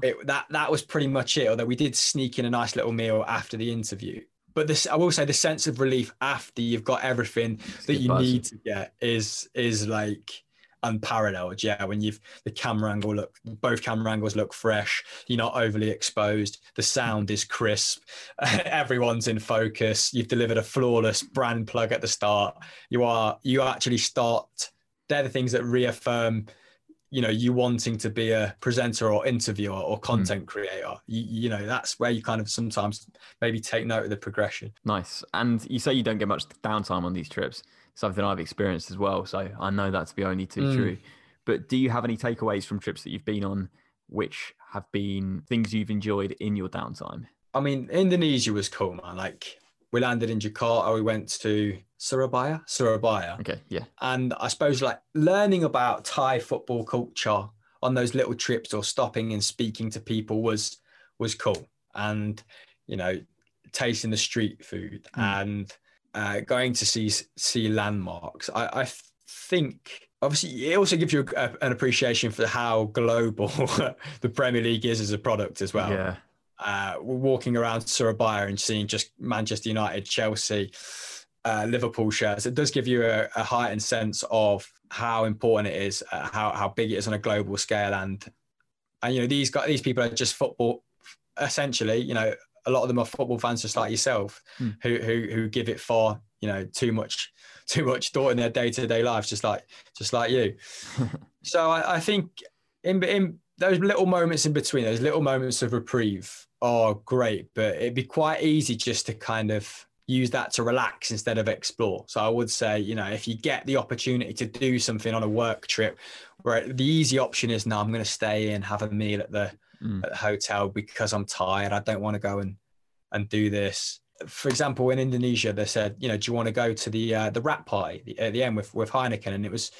Speaker 3: It, that that was pretty much it. Although we did sneak in a nice little meal after the interview, but this I will say the sense of relief after you've got everything that you
Speaker 2: buzz.
Speaker 3: need to get is is like unparalleled. Yeah, when you've the camera angle look, both camera angles look fresh. You're not overly exposed. The sound is crisp. Everyone's in focus. You've delivered a flawless brand plug at the start. You are you actually start. They're the things that reaffirm. You know, you wanting to be a presenter or interviewer or content creator. You, you know, that's where you kind of sometimes maybe take note of the progression.
Speaker 2: Nice. And you say you don't get much downtime on these trips, something I've experienced as well. So I know that to be only too
Speaker 3: Mm.
Speaker 2: true. But do you have any takeaways from trips that you've been on which have been things you've enjoyed in your downtime?
Speaker 3: I mean, Indonesia was cool, man. Like we landed in Jakarta, we went to Surabaya, Surabaya.
Speaker 2: Okay. Yeah.
Speaker 3: And I suppose like learning about Thai football culture on those little trips or stopping and speaking to people was was cool. And you know, tasting the street food and uh, going to see see landmarks. I, I think obviously it also gives you a, an appreciation for how global the Premier League is as a product as well
Speaker 2: yeah.
Speaker 3: Uh, walking around Surabaya and seeing just Manchester United, Chelsea, uh, Liverpool shirts. It does give you a, a heightened sense of how important it is, uh, how how big it is on a global scale, and and you know these guys, these people are just football. Essentially, you know, a lot of them are football fans just like yourself,
Speaker 2: Hmm.
Speaker 3: who who who give it far you know too much too much thought in their day to day lives, just like just like you. so I, I think in in those little moments in between, those little moments of reprieve are great, but it'd be quite easy just to kind of use that to relax instead of explore. So I would say, you know, if you get the opportunity to do something on a work trip, where the easy option is, no, I'm going to stay in, have a meal at the,
Speaker 2: Mm.
Speaker 3: at the hotel because I'm tired. I don't want to go and and do this. For example, in Indonesia, they said, you know, do you want to go to the uh, the rat party at the end with with Heineken? And it was,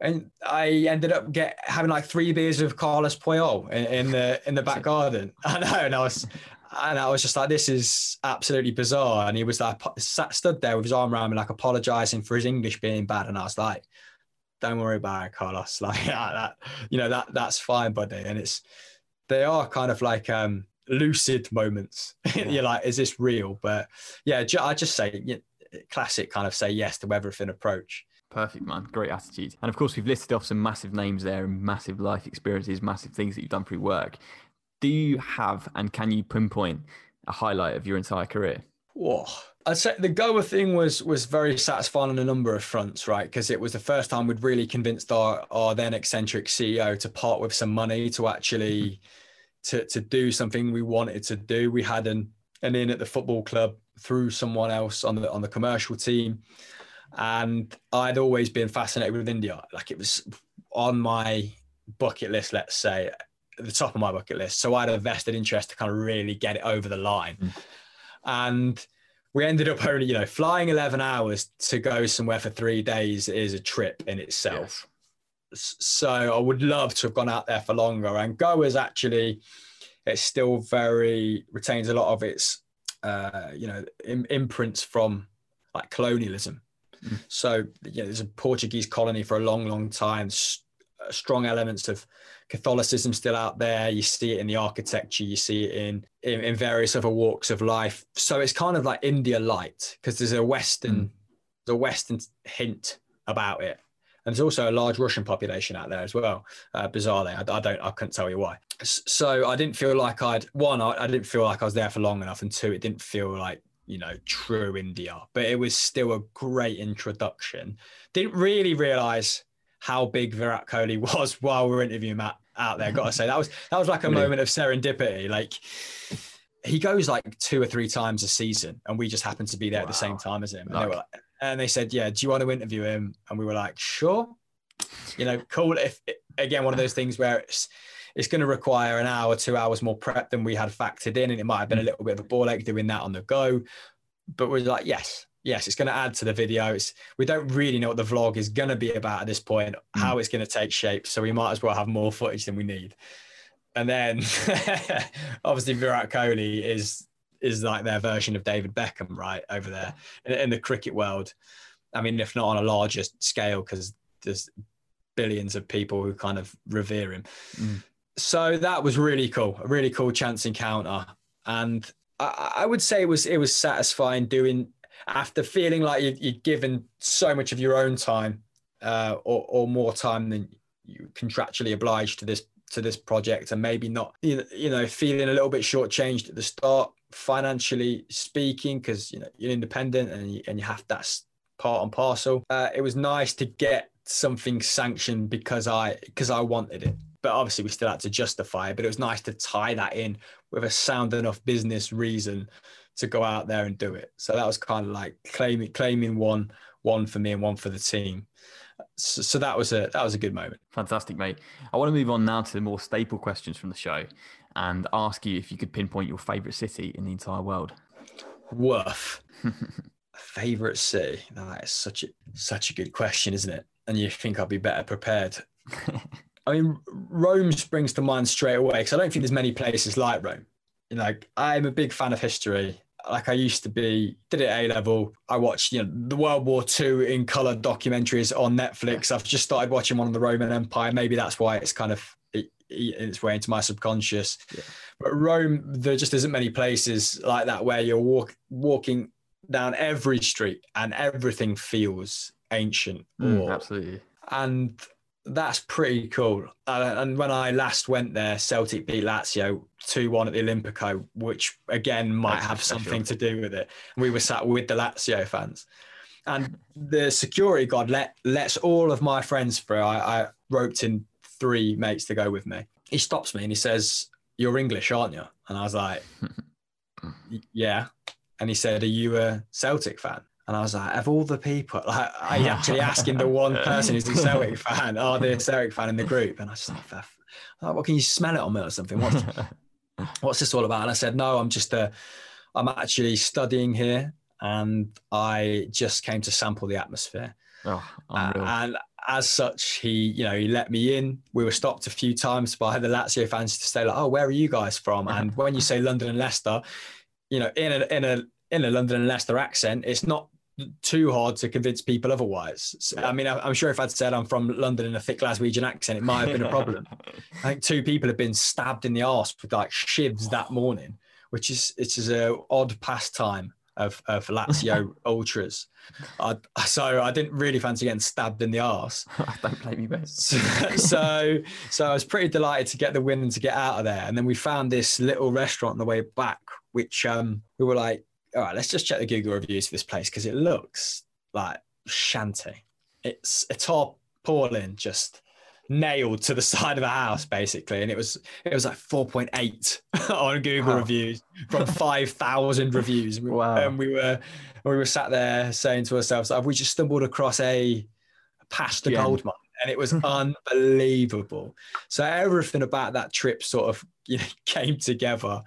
Speaker 3: and I ended up get having like three beers with Carlos Puyol in, in the in the back garden. I know, and I was. And I was just like, this is absolutely bizarre. And he was like, sat, stood there with his arm around me, like apologizing for his English being bad. And I was like, don't worry about it, Carlos. Like yeah, that, you know, that that's fine, buddy. And it's, they are kind of like um, lucid moments. You're like, is this real? But yeah, I just say classic kind of say yes to everything approach.
Speaker 2: Perfect, man. Great attitude. And of course, we've listed off some massive names there and massive life experiences, massive things that you've done through work. Do you have and can you pinpoint a highlight of your entire career?
Speaker 3: Whoa. I'd say the Goa thing was was very satisfying on a number of fronts, right? Because it was the first time we'd really convinced our our then eccentric CEO to part with some money to actually mm-hmm. to to do something we wanted to do. We had an an in at the football club through someone else on the on the commercial team, and I'd always been fascinated with India. Like it was on my bucket list, let's say, at the top of my bucket list. So I had a vested interest to kind of really get it over the line. And we ended up only, you know, flying 11 hours to go somewhere for three days is a trip in itself. S- So I would love to have gone out there for longer. And Goa's actually, it's still very, retains a lot of its, uh, you know, im- imprints from like colonialism. So, you know, there's a Portuguese colony for a long, long time, s- uh, strong elements of Catholicism still out there. You see it in the architecture, you see it in, in, in various other walks of life. So it's kind of like India light because there's a Western, there's a Western hint about it. and there's also a large Russian population out there as well. Uh, bizarrely, I, I, don't, I couldn't tell you why. So I didn't feel like I'd one, I, I didn't feel like I was there for long enough, and two, it didn't feel like you know true India. But it was still a great introduction. Didn't really realize how big Virat Kohli was while we are interviewing Matt out there. Got to say that was that was like a moment of serendipity. Like he goes like two or three times a season, and we just happened to be there wow. at the same time as him. And, like, they like, and, they said, "Yeah, do you want to interview him?" And we were like, "Sure." You know, cool. If again, one of those things where it's it's going to require an hour, two hours more prep than we had factored in, and it might have been a mm. little bit of a ball ache doing that on the go. But we're like, yes, yes, it's going to add to the video. It's, we don't really know what the vlog is going to be about at this point, mm. how it's going to take shape. So we might as well have more footage than we need. And then obviously Virat Kohli is is like their version of David Beckham, right over there in, in the cricket world. I mean, if not on a larger scale, because there's billions of people who kind of revere him. Mm. So that was really cool, a really cool chance encounter, and I, I, would say it was it was satisfying doing after feeling like you, you'd given so much of your own time uh, or, or more time than you contractually obliged to this to this project and maybe not you know feeling a little bit shortchanged at the start financially speaking because you know you're independent and you, and you have that part and parcel uh, it was nice to get something sanctioned because i because i wanted it but obviously we still had to justify it but it was nice to tie that in with a sound enough business reason to go out there and do it. So that was kind of like claiming claiming one one for me and one for the team. So, so, that was a that was a good moment.
Speaker 2: Fantastic, mate. I want to move on now to the more staple questions from the show, and ask you if you could pinpoint your favorite city in the entire world.
Speaker 3: Woof. favorite city. That is such a such a good question, isn't it? And you think I'll be better prepared. I mean, Rome springs to mind straight away because I don't think there's many places like Rome. You know, I'm a big fan of history like I used to be, did it A level. I watched, you know, the World War II in color documentaries on Netflix. I've just started watching one on the Roman Empire. Maybe that's why it's kind of eating its way into my subconscious. Yeah. But Rome, there just isn't many places like that where you're walk, walking down every street and everything feels ancient.
Speaker 2: Mm, absolutely.
Speaker 3: And that's pretty cool. Uh, and when I last went there, Celtic beat Lazio 2 1 at the Olimpico, which again might that's have something to do with it. We were sat with the Lazio fans. And the security guard let lets all of my friends through. I, I roped in three mates to go with me. He stops me and he says, You're English, aren't you? And I was like, Yeah. And he said, Are you a Celtic fan? And I was like, of all the people, like I actually asking the one person who's a Celtic fan, are they a Celtic fan in the group? And I just like, well, can you smell it on me or something? What's, what's this all about? And I said, no, I'm just a, I'm actually studying here and I just came to sample the atmosphere. Oh, uh, and as such, he, you know, he let me in. We were stopped a few times by the Lazio fans to say like, oh, where are you guys from? And when you say London and Leicester, you know, in a, in a, in a London and Leicester accent, it's not too hard to convince people otherwise. So, I mean, I, am sure if I'd said I'm from London in a thick Glaswegian accent, it might have been a problem. I think two people have been stabbed in the arse with like shivs that morning, which is it's is a odd pastime of of Lazio ultras. I, so I didn't really fancy getting stabbed in the arse.
Speaker 2: I don't blame you, mate.
Speaker 3: So, so so I was pretty delighted to get the win and to get out of there. And then we found this little restaurant on the way back, which um, we were like all right, let's just check the Google reviews for this place because it looks like shanty. It's a tarpaulin just nailed to the side of the house basically and it was it was like 4.8 on google wow. reviews from 5000 reviews wow. and we were we were sat there saying to ourselves have we just stumbled across a past the yeah. gold mine and it was unbelievable so everything about that trip sort of you know came together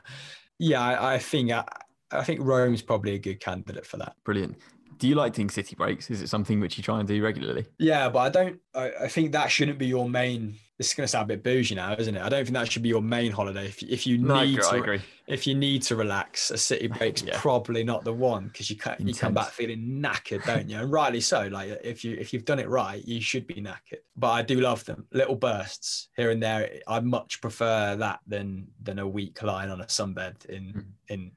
Speaker 3: yeah i, I think I, I think Rome's probably a good candidate for that.
Speaker 2: Brilliant. Do you like doing city breaks? Is it something which you try and do regularly?
Speaker 3: Yeah, but I don't. I, I think that shouldn't be your main. This is going to sound a bit bougie now, isn't it? I don't think that should be your main holiday. If, if you need
Speaker 2: no, agree,
Speaker 3: to, if you need to relax, a city break's yeah. probably not the one because you you come back feeling knackered, don't you? And rightly so. Like if you if you've done it right, you should be knackered. But I do love them, little bursts here and there. I much prefer that than than a week lying on a sunbed in mm. in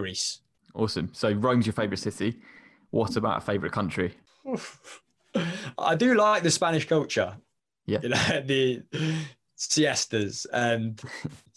Speaker 3: Greece.
Speaker 2: Awesome. So Rome's your favorite city. What about a favorite country?
Speaker 3: I do like the Spanish culture.
Speaker 2: Yeah.
Speaker 3: You know, the siestas and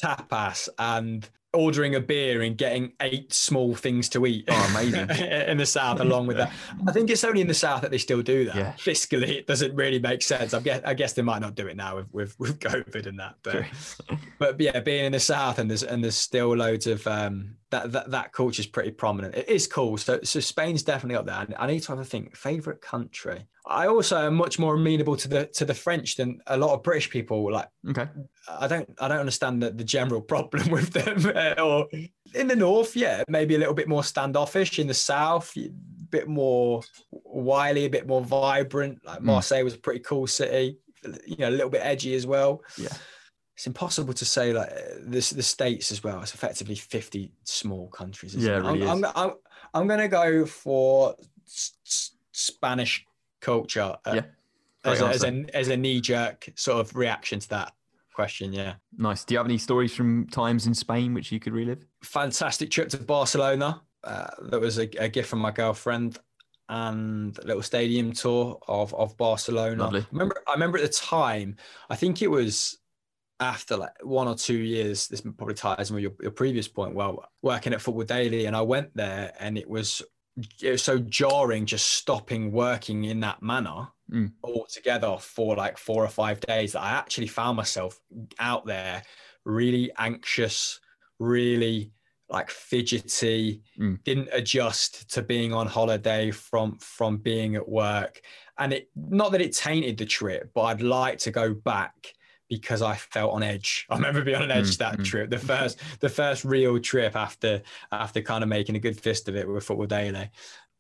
Speaker 3: tapas and ordering a beer and getting eight small things to eat.
Speaker 2: Oh, amazing.
Speaker 3: in the south, along with that. I think it's only in the south that they still do that.
Speaker 2: Yeah.
Speaker 3: Fiscally, it doesn't really make sense. I guess, I guess they might not do it now with, with, with COVID and that. But, but yeah, being in the south and there's and there's still loads of um that that, that culture is pretty prominent. It is cool. So so Spain's definitely up there. I need to have a think. Favorite country. I also am much more amenable to the to the French than a lot of British people. Like
Speaker 2: Okay.
Speaker 3: I don't I don't understand the, the general problem with them. or in the north, yeah, maybe a little bit more standoffish. In the south, a bit more wily, a bit more vibrant. Like Marseille was a pretty cool city. You know, a little bit edgy as well.
Speaker 2: Yeah.
Speaker 3: It's impossible to say like this the states as well. It's effectively fifty small countries.
Speaker 2: Yeah, really
Speaker 3: I'm. I'm, I'm, I'm going to go for s- Spanish culture. uh,
Speaker 2: Yeah.
Speaker 3: As a, as a as a knee jerk sort of reaction to that question, yeah.
Speaker 2: Nice. Do you have any stories from times in Spain which you could relive?
Speaker 3: fantastic trip to Barcelona. Uh, that was a, a gift from my girlfriend and a little stadium tour of, of Barcelona.
Speaker 2: Lovely.
Speaker 3: I remember, I remember at the time, I think it was after like one or two years, this probably ties in with your, your previous point, well, working at Football Daily. And I went there and it was, it was so jarring just stopping working in that manner
Speaker 2: Mm.
Speaker 3: altogether for like four or five days that I actually found myself out there really anxious, really like fidgety,
Speaker 2: Mm.
Speaker 3: didn't adjust to being on holiday from from being at work. And it not that it tainted the trip, but I'd like to go back because I felt on edge. I remember being on edge
Speaker 2: Mm,
Speaker 3: that
Speaker 2: mm.
Speaker 3: trip. The first the first real trip after after kind of making a good fist of it with Football Daily.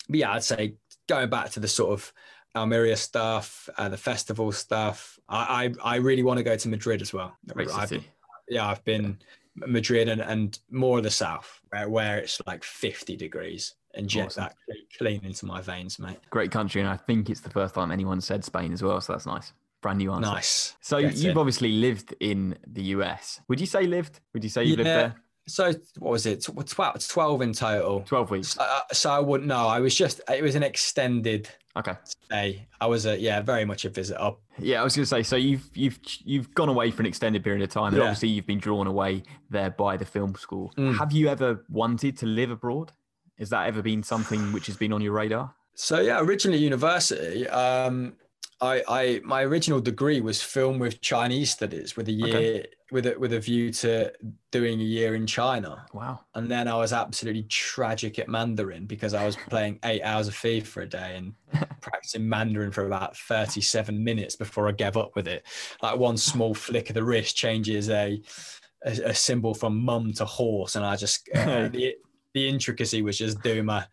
Speaker 3: But yeah, I'd say going back to the sort of Almeria stuff, uh, the festival stuff. I, I I really want to go to Madrid as well. I've- yeah, I've been Madrid and, and more of the south, where, where it's like 50 degrees and jet
Speaker 2: Awesome.
Speaker 3: that clean into my veins, mate.
Speaker 2: Great country, and I think it's the first time anyone said Spain as well, so that's nice. Brand new answer.
Speaker 3: Nice.
Speaker 2: So
Speaker 3: Get
Speaker 2: you've obviously lived in the US. Would you say lived? Would you say you lived there?
Speaker 3: So what was it? 12, 12 in total.
Speaker 2: Twelve weeks.
Speaker 3: So, uh, so I wouldn't know. I was just, it was an extended
Speaker 2: Okay.
Speaker 3: stay. I was a, yeah, very much a visitor.
Speaker 2: Yeah, I was going to say. So you've you've you've gone away for an extended period of time, and
Speaker 3: Yeah.
Speaker 2: obviously you've been drawn away there by the film school.
Speaker 3: Mm.
Speaker 2: Have you ever wanted to live abroad? Has that ever been something which has been on your radar?
Speaker 3: So yeah, originally university, um, I, I my original degree was film with Chinese studies with a year
Speaker 2: Okay.
Speaker 3: with a with a view to doing a year in China.
Speaker 2: Wow.
Speaker 3: And then I was absolutely tragic at Mandarin because I was playing eight hours of FIFA a day and practicing Mandarin for about 37 minutes before I gave up with it. Like one small flick of the wrist changes a a, a symbol from mum to horse, and I just uh, the the intricacy was just doing my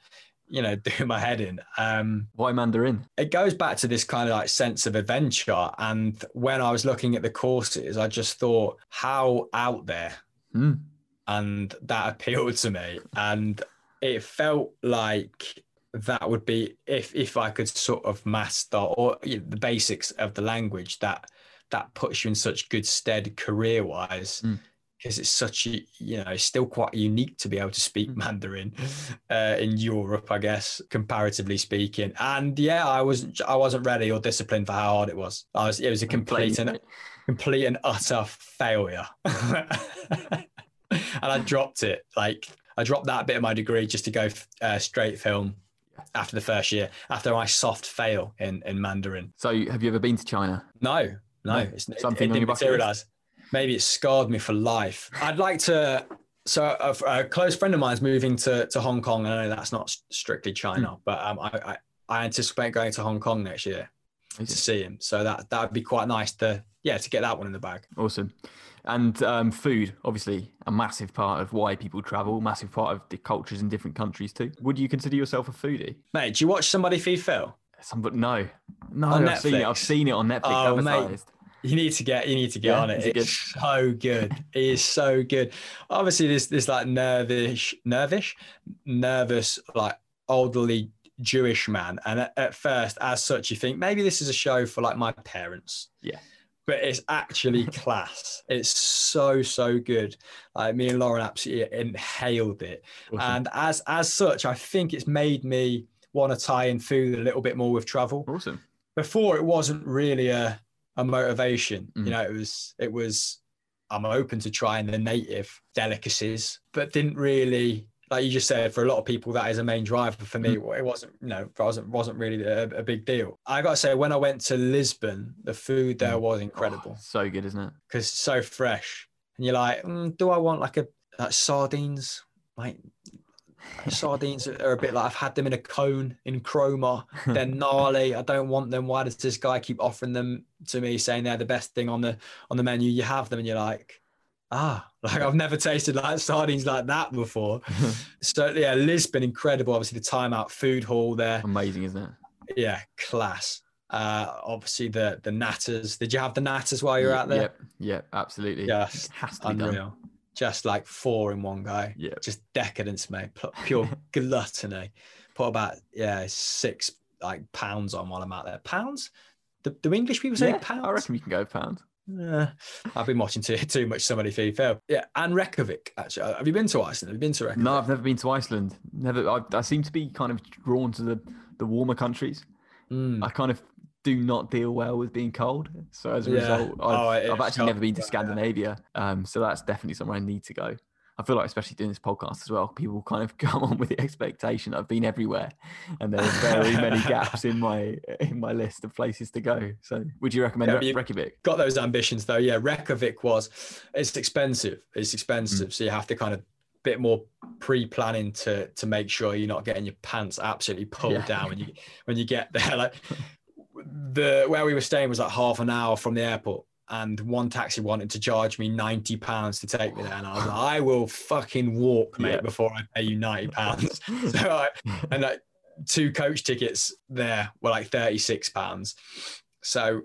Speaker 3: you know doing my head in. Um,
Speaker 2: Why Mandarin?
Speaker 3: it goes back to this kind of like sense of adventure. And when I was looking at the courses, I just thought how out there
Speaker 2: Hmm.
Speaker 3: and that appealed to me and it felt like that would be if if i could sort of master or you know, the basics of the language that that puts you in such good stead career wise
Speaker 2: Mm.
Speaker 3: Because it's such a you know it's still quite unique to be able to speak mandarin uh, in europe i guess comparatively speaking and yeah i wasn't i wasn't ready or disciplined for how hard it was i was it was a complete and complete and utter failure. and I dropped it. Like I dropped that bit of my degree just to go uh, straight film after the first year, after my soft fail in, in Mandarin.
Speaker 2: So have you ever been to China?
Speaker 3: No, no,
Speaker 2: No,
Speaker 3: it's, it,
Speaker 2: something
Speaker 3: it
Speaker 2: your
Speaker 3: didn't materialize. Maybe it scarred me for life. I'd like to. So a, a close friend of mine is moving to, to Hong Kong. I know that's not strictly China,
Speaker 2: Hmm.
Speaker 3: but um, I, I, I anticipate going to Hong Kong next year to see him. So that that would be quite nice to yeah to get that one in the bag.
Speaker 2: Awesome. And um, food, obviously, a massive part of why people travel, massive part of the cultures in different countries too. Would you consider yourself a foodie?
Speaker 3: Mate, do you watch Somebody Feed Phil?
Speaker 2: Some, but no, no,
Speaker 3: On
Speaker 2: I've seen it. I've seen it on Netflix
Speaker 3: Oh, mate. You need to get you need to get
Speaker 2: Yeah,
Speaker 3: on it It's so good. it is so good. Obviously, this this like nervish, nervish, nervous, like elderly Jewish man, and at, at first, as such, you think maybe this is a show for like my parents.
Speaker 2: Yeah.
Speaker 3: But it's actually class. It's so so good. Like me and Lauren absolutely inhaled it,
Speaker 2: Awesome.
Speaker 3: and as as such, I think it's made me want to tie in food a little bit more with travel
Speaker 2: Awesome.
Speaker 3: before it wasn't really a a motivation.
Speaker 2: Mm.
Speaker 3: You know, it was it was I'm open to trying the native delicacies, but didn't really like you just said for a lot of people that is a main driver. For me, it wasn't you know wasn't wasn't really a, a big deal. I got to say when I went to Lisbon, the food there was incredible
Speaker 2: Oh, so good, isn't it?
Speaker 3: because so fresh, and you're like, mm, do I want like a like sardines? Like sardines are a bit like I've had them in a cone in chroma. They're gnarly. I don't want them. Why does this guy keep offering them to me, saying they're the best thing on the on the menu? You have them, and you're like, ah, like I've never tasted like sardines like that before. so yeah, Lisbon, incredible. Obviously, the Time Out Food Hall there,
Speaker 2: Amazing, isn't it?
Speaker 3: yeah, class. Uh, obviously the the natas. Did you have the natas while you were out there?
Speaker 2: Yep, yep, absolutely.
Speaker 3: Yes,
Speaker 2: It has to be done.
Speaker 3: Just like four in one go.
Speaker 2: Yeah.
Speaker 3: Just decadence, mate. Pure gluttony. Put about yeah six like pounds on while I'm out there. Pounds? Do, do English people say
Speaker 2: Yeah,
Speaker 3: pounds?
Speaker 2: I reckon we can go pounds.
Speaker 3: Yeah. I've been watching too too much somebody feed Phil. Yeah, and Reykjavik. Actually, have you been to Iceland? Have you been to Reykjavik?
Speaker 2: No, I've never been to Iceland. Never. I, I seem to be kind of drawn to the the warmer countries.
Speaker 3: Mm.
Speaker 2: I kind of do not deal well with being cold. So as a
Speaker 3: Yeah.
Speaker 2: result, I've,
Speaker 3: Oh,
Speaker 2: I've actually never been to. Scandinavia. Um, so that's definitely somewhere I need to go. I feel like, especially doing this podcast as well, people kind of come on with the expectation I've been everywhere, and there are very many gaps in my in my list of places to go. So, would you recommend
Speaker 3: Yeah,
Speaker 2: Re- Reykjavik?
Speaker 3: got those ambitions though. Yeah, Reykjavik was it's expensive. It's expensive,
Speaker 2: Mm.
Speaker 3: so you have to kind of bit more pre-planning to to make sure you're not getting your pants absolutely pulled
Speaker 2: Yeah.
Speaker 3: down when you when you get there. Like the where we were staying was like half an hour from the airport. And one taxi wanted to charge me ninety pounds to take me there, and I was like, "I will fucking walk, mate,
Speaker 2: Yeah.
Speaker 3: before I pay you ninety pounds." so, I, and like two coach tickets there were like thirty six pounds. So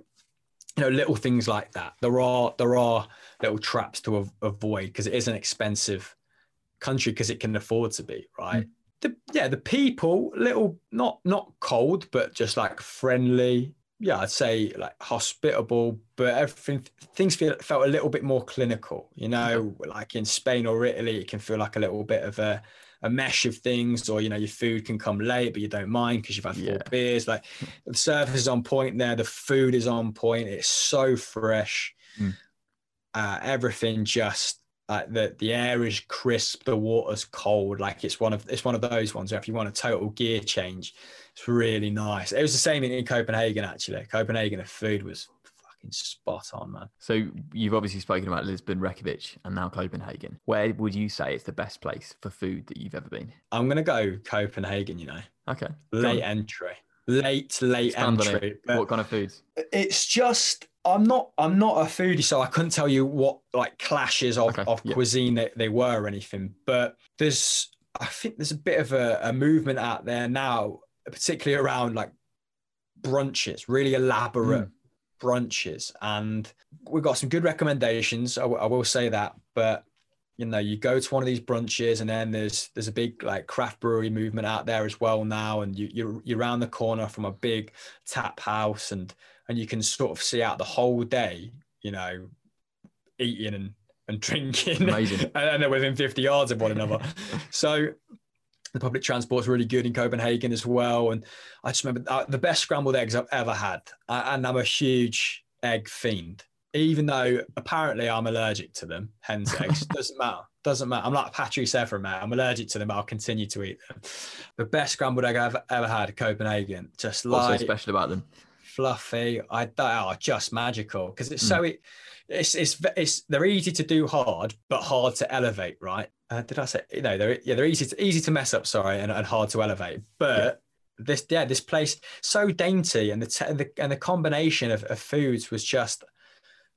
Speaker 3: you know little things like that there are there are little traps to av- avoid because it is an expensive country because it can afford to be right mm. The, yeah the people little not not cold but just like friendly. Yeah i'd say like hospitable but everything things feel felt a little bit more clinical you know? Like in spain or italy it can feel like a little bit of a a mesh of things or you know your food can come late but you don't mind because you've had four
Speaker 2: Yeah.
Speaker 3: beers. Like the service is on point there the food is on point it's so fresh.
Speaker 2: Mm.
Speaker 3: uh, everything just like the the air is crisp the water's cold like it's one of it's one of those ones where if you want a total gear change it's really nice it was the same in, in copenhagen actually copenhagen the food was fucking spot on man
Speaker 2: So, you've obviously spoken about Lisbon, Reykjavik, and now Copenhagen. Where would you say it's the best place for food that you've ever been?
Speaker 3: i'm gonna go copenhagen you know
Speaker 2: Okay.
Speaker 3: late entry late late entry
Speaker 2: What kind of foods?
Speaker 3: it's just I'm not I'm not a foodie, so I couldn't tell you what like clashes of,
Speaker 2: Okay,
Speaker 3: of
Speaker 2: yeah.
Speaker 3: cuisine that they were or anything. But there's I think there's a bit of a, a movement out there now, particularly around like brunches, really elaborate mm. brunches, and we've got some good recommendations. I, w- I will say that, but you know, you go to one of these brunches, and then there's there's a big like craft brewery movement out there as well now, and you you're, you're around the corner from a big tap house, and and you can sort of see out the whole day, you know, eating and and drinking,
Speaker 2: Amazing.
Speaker 3: and they're within 50 yards of one another. so the public transport's really good in Copenhagen as well. And I just remember uh, the best scrambled eggs I've ever had. I, and I'm a huge egg fiend, even though apparently I'm allergic to them. Hens eggs doesn't matter. Doesn't matter. I'm like Patrick Severn, mate. I'm allergic to them, but I'll continue to eat them. The best scrambled egg I've ever had, Copenhagen. Just like.
Speaker 2: What's so special about them?
Speaker 3: Fluffy. I are just magical because it's so it, it's it's it's they're easy to do hard, but hard to elevate. Right? Uh, did I say you know they're yeah they're easy to easy to mess up. Sorry, and, and hard to elevate. But this yeah this place so dainty and the te- the and the combination of, of foods was just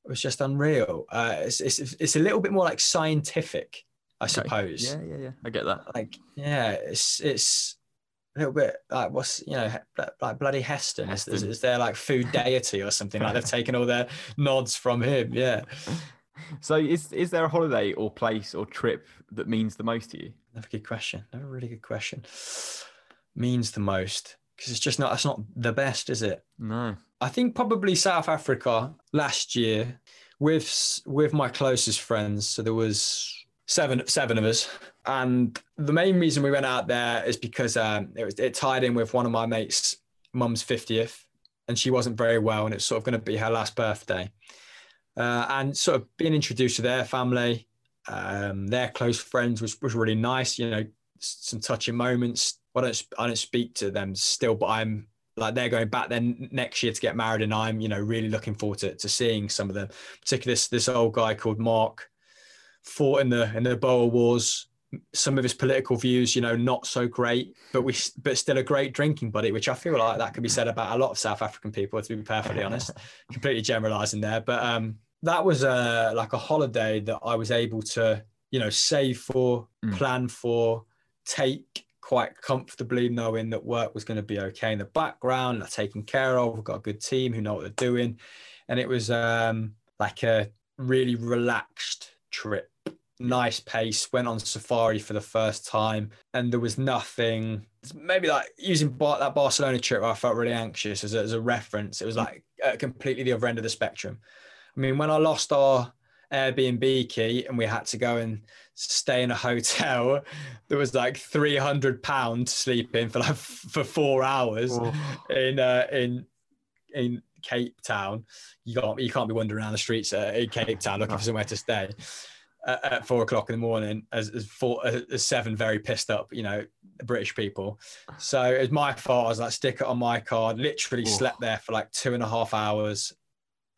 Speaker 3: was just unreal. Uh, it's, it's it's a little bit more like scientific, I
Speaker 2: Okay.
Speaker 3: suppose
Speaker 2: Yeah, yeah, yeah. I get that.
Speaker 3: like yeah it's it's a little bit like what's you know like bloody heston, Is, is, is there like food deity or something like they've taken all their nods from him yeah
Speaker 2: So, is is there a holiday or place or trip that means the most to you?
Speaker 3: another good question another really good question means the most because it's just not that's not the best is it
Speaker 2: No.
Speaker 3: I think probably South Africa last year with with my closest friends. So there was seven seven of us, and the main reason we went out there is because um, it was it tied in with one of my mates' mum's fiftieth, and she wasn't very well, and it's sort of going to be her last birthday. Uh, and sort of being introduced to their family, um, their close friends was, was really nice. You know, some touching moments. I don't I don't speak to them still, but I'm like they're going back then next year to get married, and I'm you know really looking forward to, to seeing some of them. Particularly this this old guy called Mark fought in the in the Boer Wars. Some of his political views, you know, not so great, but we but still a great drinking buddy, which I feel like that could be said about a lot of South African people, to be perfectly honest. Completely generalizing there, but um, that was a like a holiday that I was able to, you know, save for, mm. plan for, take quite comfortably, knowing that work was going to be okay in the background, taken care of. We've got a good team who know what they're doing, and it was um, like a really relaxed trip nice pace, went on safari for the first time, and there was nothing. Maybe like using that Barcelona trip, I felt really anxious as a, as a reference. It was like completely the other end of the spectrum. I mean, when I lost our Airbnb key and we had to go and stay in a hotel there was like 300 pounds sleeping for like for four hours oh. in uh, in in Cape Town. You can't you can't be wandering around the streets uh, in Cape Town looking for somewhere to stay at, at four o'clock in the morning as, as four as seven very pissed up you know british people. So it's my fault. I was like stick it on my card. Literally slept there for like two and a half hours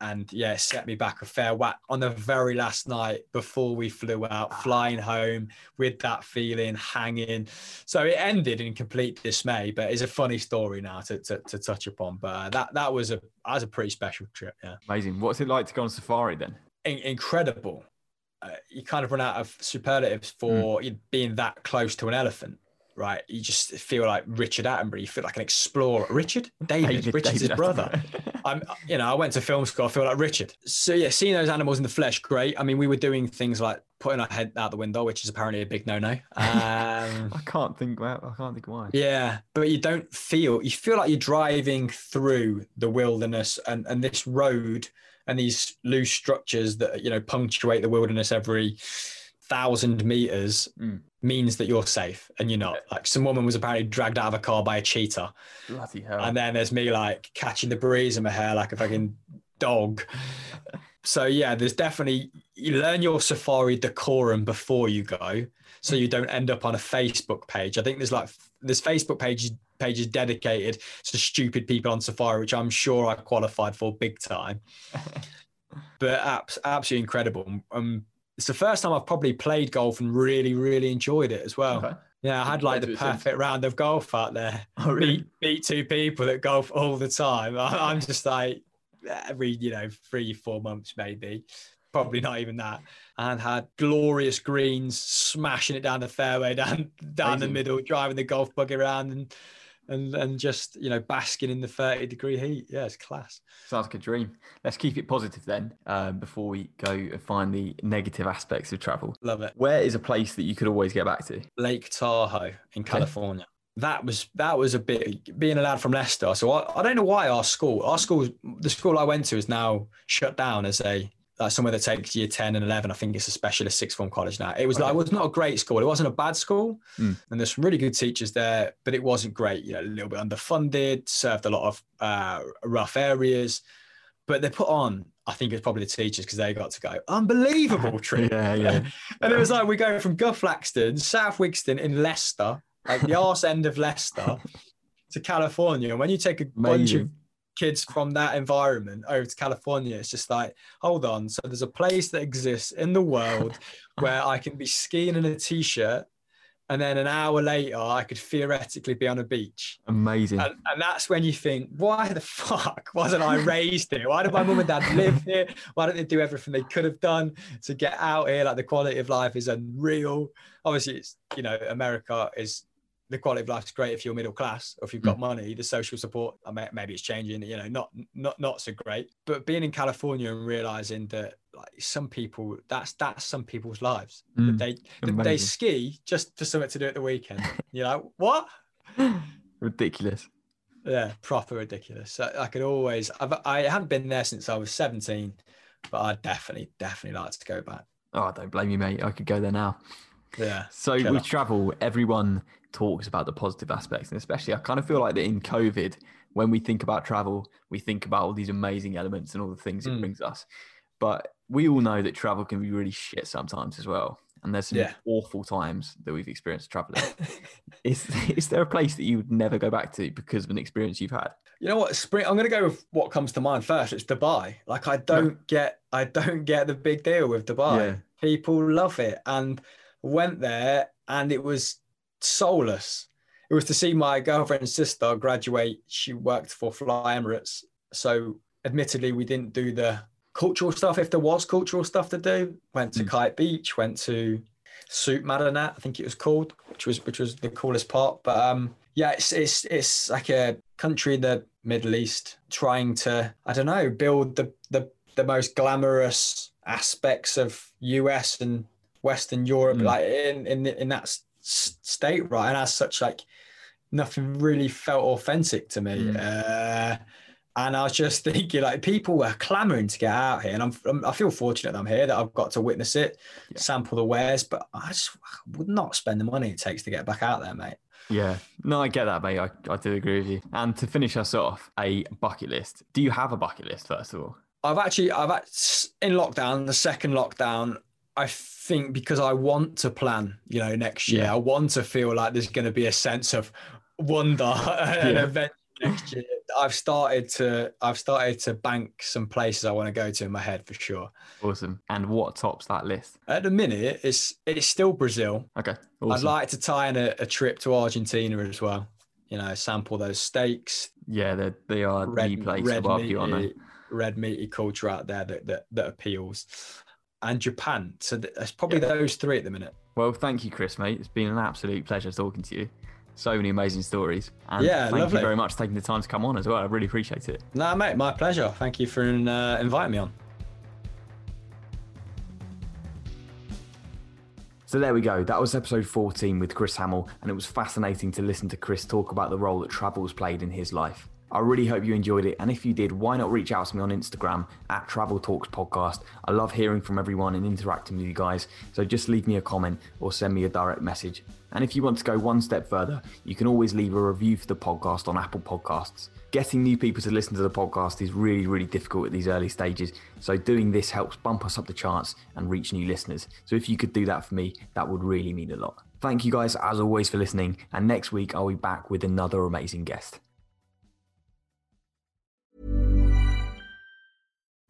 Speaker 3: and yeah set me back a fair whack. On the very last night before we flew out ah. flying home with that feeling hanging. So it ended in complete dismay but it's a funny story now to, to, to touch upon. But uh, that that was a that was a pretty special trip yeah.
Speaker 2: Amazing. What's it like to go on safari then?
Speaker 3: In- incredible uh, you kind of run out of superlatives for mm. being that close to an elephant, right? You just feel like Richard Attenborough. You feel like an explorer. Richard, David, David Richard's David his brother. I'm, you know, I went to film school. I feel like Richard. So yeah, seeing those animals in the flesh, great. I mean, we were doing things like putting our head out the window, which is apparently a big no-no. Um,
Speaker 2: I can't think. Well, I can't think why.
Speaker 3: Yeah, but you don't feel. You feel like you're driving through the wilderness, and and this road and these loose structures that you know punctuate the wilderness every thousand meters mm. means that you're safe and you're not. Like some woman was apparently dragged out of a car by a cheetah.
Speaker 2: Bloody hell.
Speaker 3: And then there's me like catching the breeze in my hair like a fucking dog. so yeah, there's definitely you learn your safari decorum before you go, so you don't end up on a Facebook page. I think there's like there's Facebook pages pages dedicated to stupid people on Safari, which I'm sure I qualified for big time. but abs- absolutely incredible. Um, it's the first time I've probably played golf and really, really enjoyed it as well. Okay. Yeah, I had like the perfect round of golf out there.
Speaker 2: Oh, really?
Speaker 3: Beat, beat two people that golf all the time. I'm just like every, you know, three, four months maybe probably not even that, and had glorious greens, smashing it down the fairway, down down Amazing. the middle, driving the golf buggy around, and and and just you know basking in the 30 degree heat. Yeah, it's class.
Speaker 2: Sounds like a dream. Let's keep it positive then. Um, before we go and find the negative aspects of travel.
Speaker 3: Love it.
Speaker 2: Where is a place that you could always get back to?
Speaker 3: Lake Tahoe in California. Okay. That was that was a bit being a lad from Leicester. So I, I don't know why our school, our school, the school I went to is now shut down as a like somewhere that takes year 10 and 11 i think it's a specialist sixth form college now. It was like it was not a great school. It wasn't a bad school. Mm. and there's some really good teachers there but it wasn't great you know a little bit underfunded served a lot of uh, rough areas. But they put on i think it's probably the teachers because they got to go unbelievable trip.
Speaker 2: Yeah yeah.
Speaker 3: And it was like we go from Guthlaxton south wigston in leicester like the arse end of leicester to california. And when you take a Amazing. bunch of kids from that environment over to California, it's just like, hold on. So there's a place that exists in the world where I can be skiing in a t-shirt and then an hour later I could theoretically be on a beach.
Speaker 2: Amazing.
Speaker 3: And, and, that's when you think, why the fuck wasn't I raised here? Why did my mum and dad live here? Why don't they do everything they could have done to get out here? Like the quality of life is unreal. Obviously, it's you know, America is the quality of life is great if you're middle class or if you've got mm. money. The social support, maybe it's changing. You know, not not not so great. But being in California and realizing that like some people, that's that's some people's lives. Mm. They they ski just for something to do at the weekend. you know what?
Speaker 2: Ridiculous.
Speaker 3: Yeah, proper ridiculous. So I could always. I've, I haven't been there since I was 17, but I definitely definitely like to go back.
Speaker 2: Oh, don't blame you, mate. I could go there now.
Speaker 3: Yeah.
Speaker 2: So with travel, everyone talks about the positive aspects, and especially I kind of feel like that in COVID, when we think about travel, we think about all these amazing elements and all the things it
Speaker 3: Mm.
Speaker 2: brings us. But we all know that travel can be really shit sometimes as well. And there's some
Speaker 3: Yeah.
Speaker 2: awful times that we've experienced traveling. is is there a place that you would never go back to because of an experience you've had?
Speaker 3: You know what? Spring. I'm going to go with what comes to mind first. It's Dubai. Like I don't get, I don't get the big deal with Dubai.
Speaker 2: Yeah.
Speaker 3: People love it, and went there, and it was soulless. It was to see my girlfriend's sister graduate. She worked for Fly Emirates, so admittedly, we didn't do the cultural stuff. If there was cultural stuff to do, went to
Speaker 2: Mm.
Speaker 3: Kite Beach, went to Souk Madinat, I think it was called, which was which was the coolest part. But um, yeah, it's it's it's like a country in the Middle East trying to I don't know build the the the most glamorous aspects of US and Western Europe,
Speaker 2: Mm.
Speaker 3: like in in in that state, right? And as such, like nothing really felt authentic to me.
Speaker 2: Mm.
Speaker 3: Uh, and I was just thinking, like, people were clamoring to get out here, and I'm, I'm I feel fortunate that I'm here, that I've got to witness it,
Speaker 2: Yeah.
Speaker 3: sample the wares, but I just would not spend the money it takes to get back out there, mate.
Speaker 2: Yeah, no, I get that, mate. I, I do agree with you. And to finish us off, a bucket list. Do you have a bucket list, first of all?
Speaker 3: I've actually, I've in lockdown, the second lockdown, I think because I want to plan, you know, next year,
Speaker 2: Yeah.
Speaker 3: I want to feel like there's going to be a sense of wonder and
Speaker 2: Yeah.
Speaker 3: event next year. I've started to, I've started to bank some places I want to go to in my head for sure.
Speaker 2: Awesome. And what tops that list?
Speaker 3: At the minute, it's it's still Brazil.
Speaker 2: Okay. Awesome.
Speaker 3: I'd like to tie in a, a trip to Argentina as well. You know, sample those steaks,
Speaker 2: yeah, they they are the
Speaker 3: red,
Speaker 2: place to
Speaker 3: red
Speaker 2: barbecue,
Speaker 3: meaty, red meaty culture out there that, that that appeals. And Japan. So th- it's probably those three at the minute.
Speaker 2: Well, thank you, Chris, mate. It's been an absolute pleasure talking to you. So many amazing stories. And
Speaker 3: Yeah,
Speaker 2: thank
Speaker 3: lovely.
Speaker 2: you very much for taking the time to come on as well. I really appreciate it.
Speaker 3: Nah, mate, my pleasure. Thank you for uh, inviting me on.
Speaker 2: So there we go. That was episode 14 with Chris Hamill, and it was fascinating to listen to Chris talk about the role that travel's played in his life. I really hope you enjoyed it, and if you did, why not reach out to me on Instagram at Travel Talks Podcast? I love hearing from everyone and interacting with you guys, so just leave me a comment or send me a direct message. And if you want to go one step further, you can always leave a review for the podcast on Apple Podcasts. Getting new people to listen to the podcast is really, really difficult at these early stages, so doing this helps bump us up the charts and reach new listeners. So if you could do that for me, that would really mean a lot. Thank you guys, as always, for listening, and next week I'll be back with another amazing guest.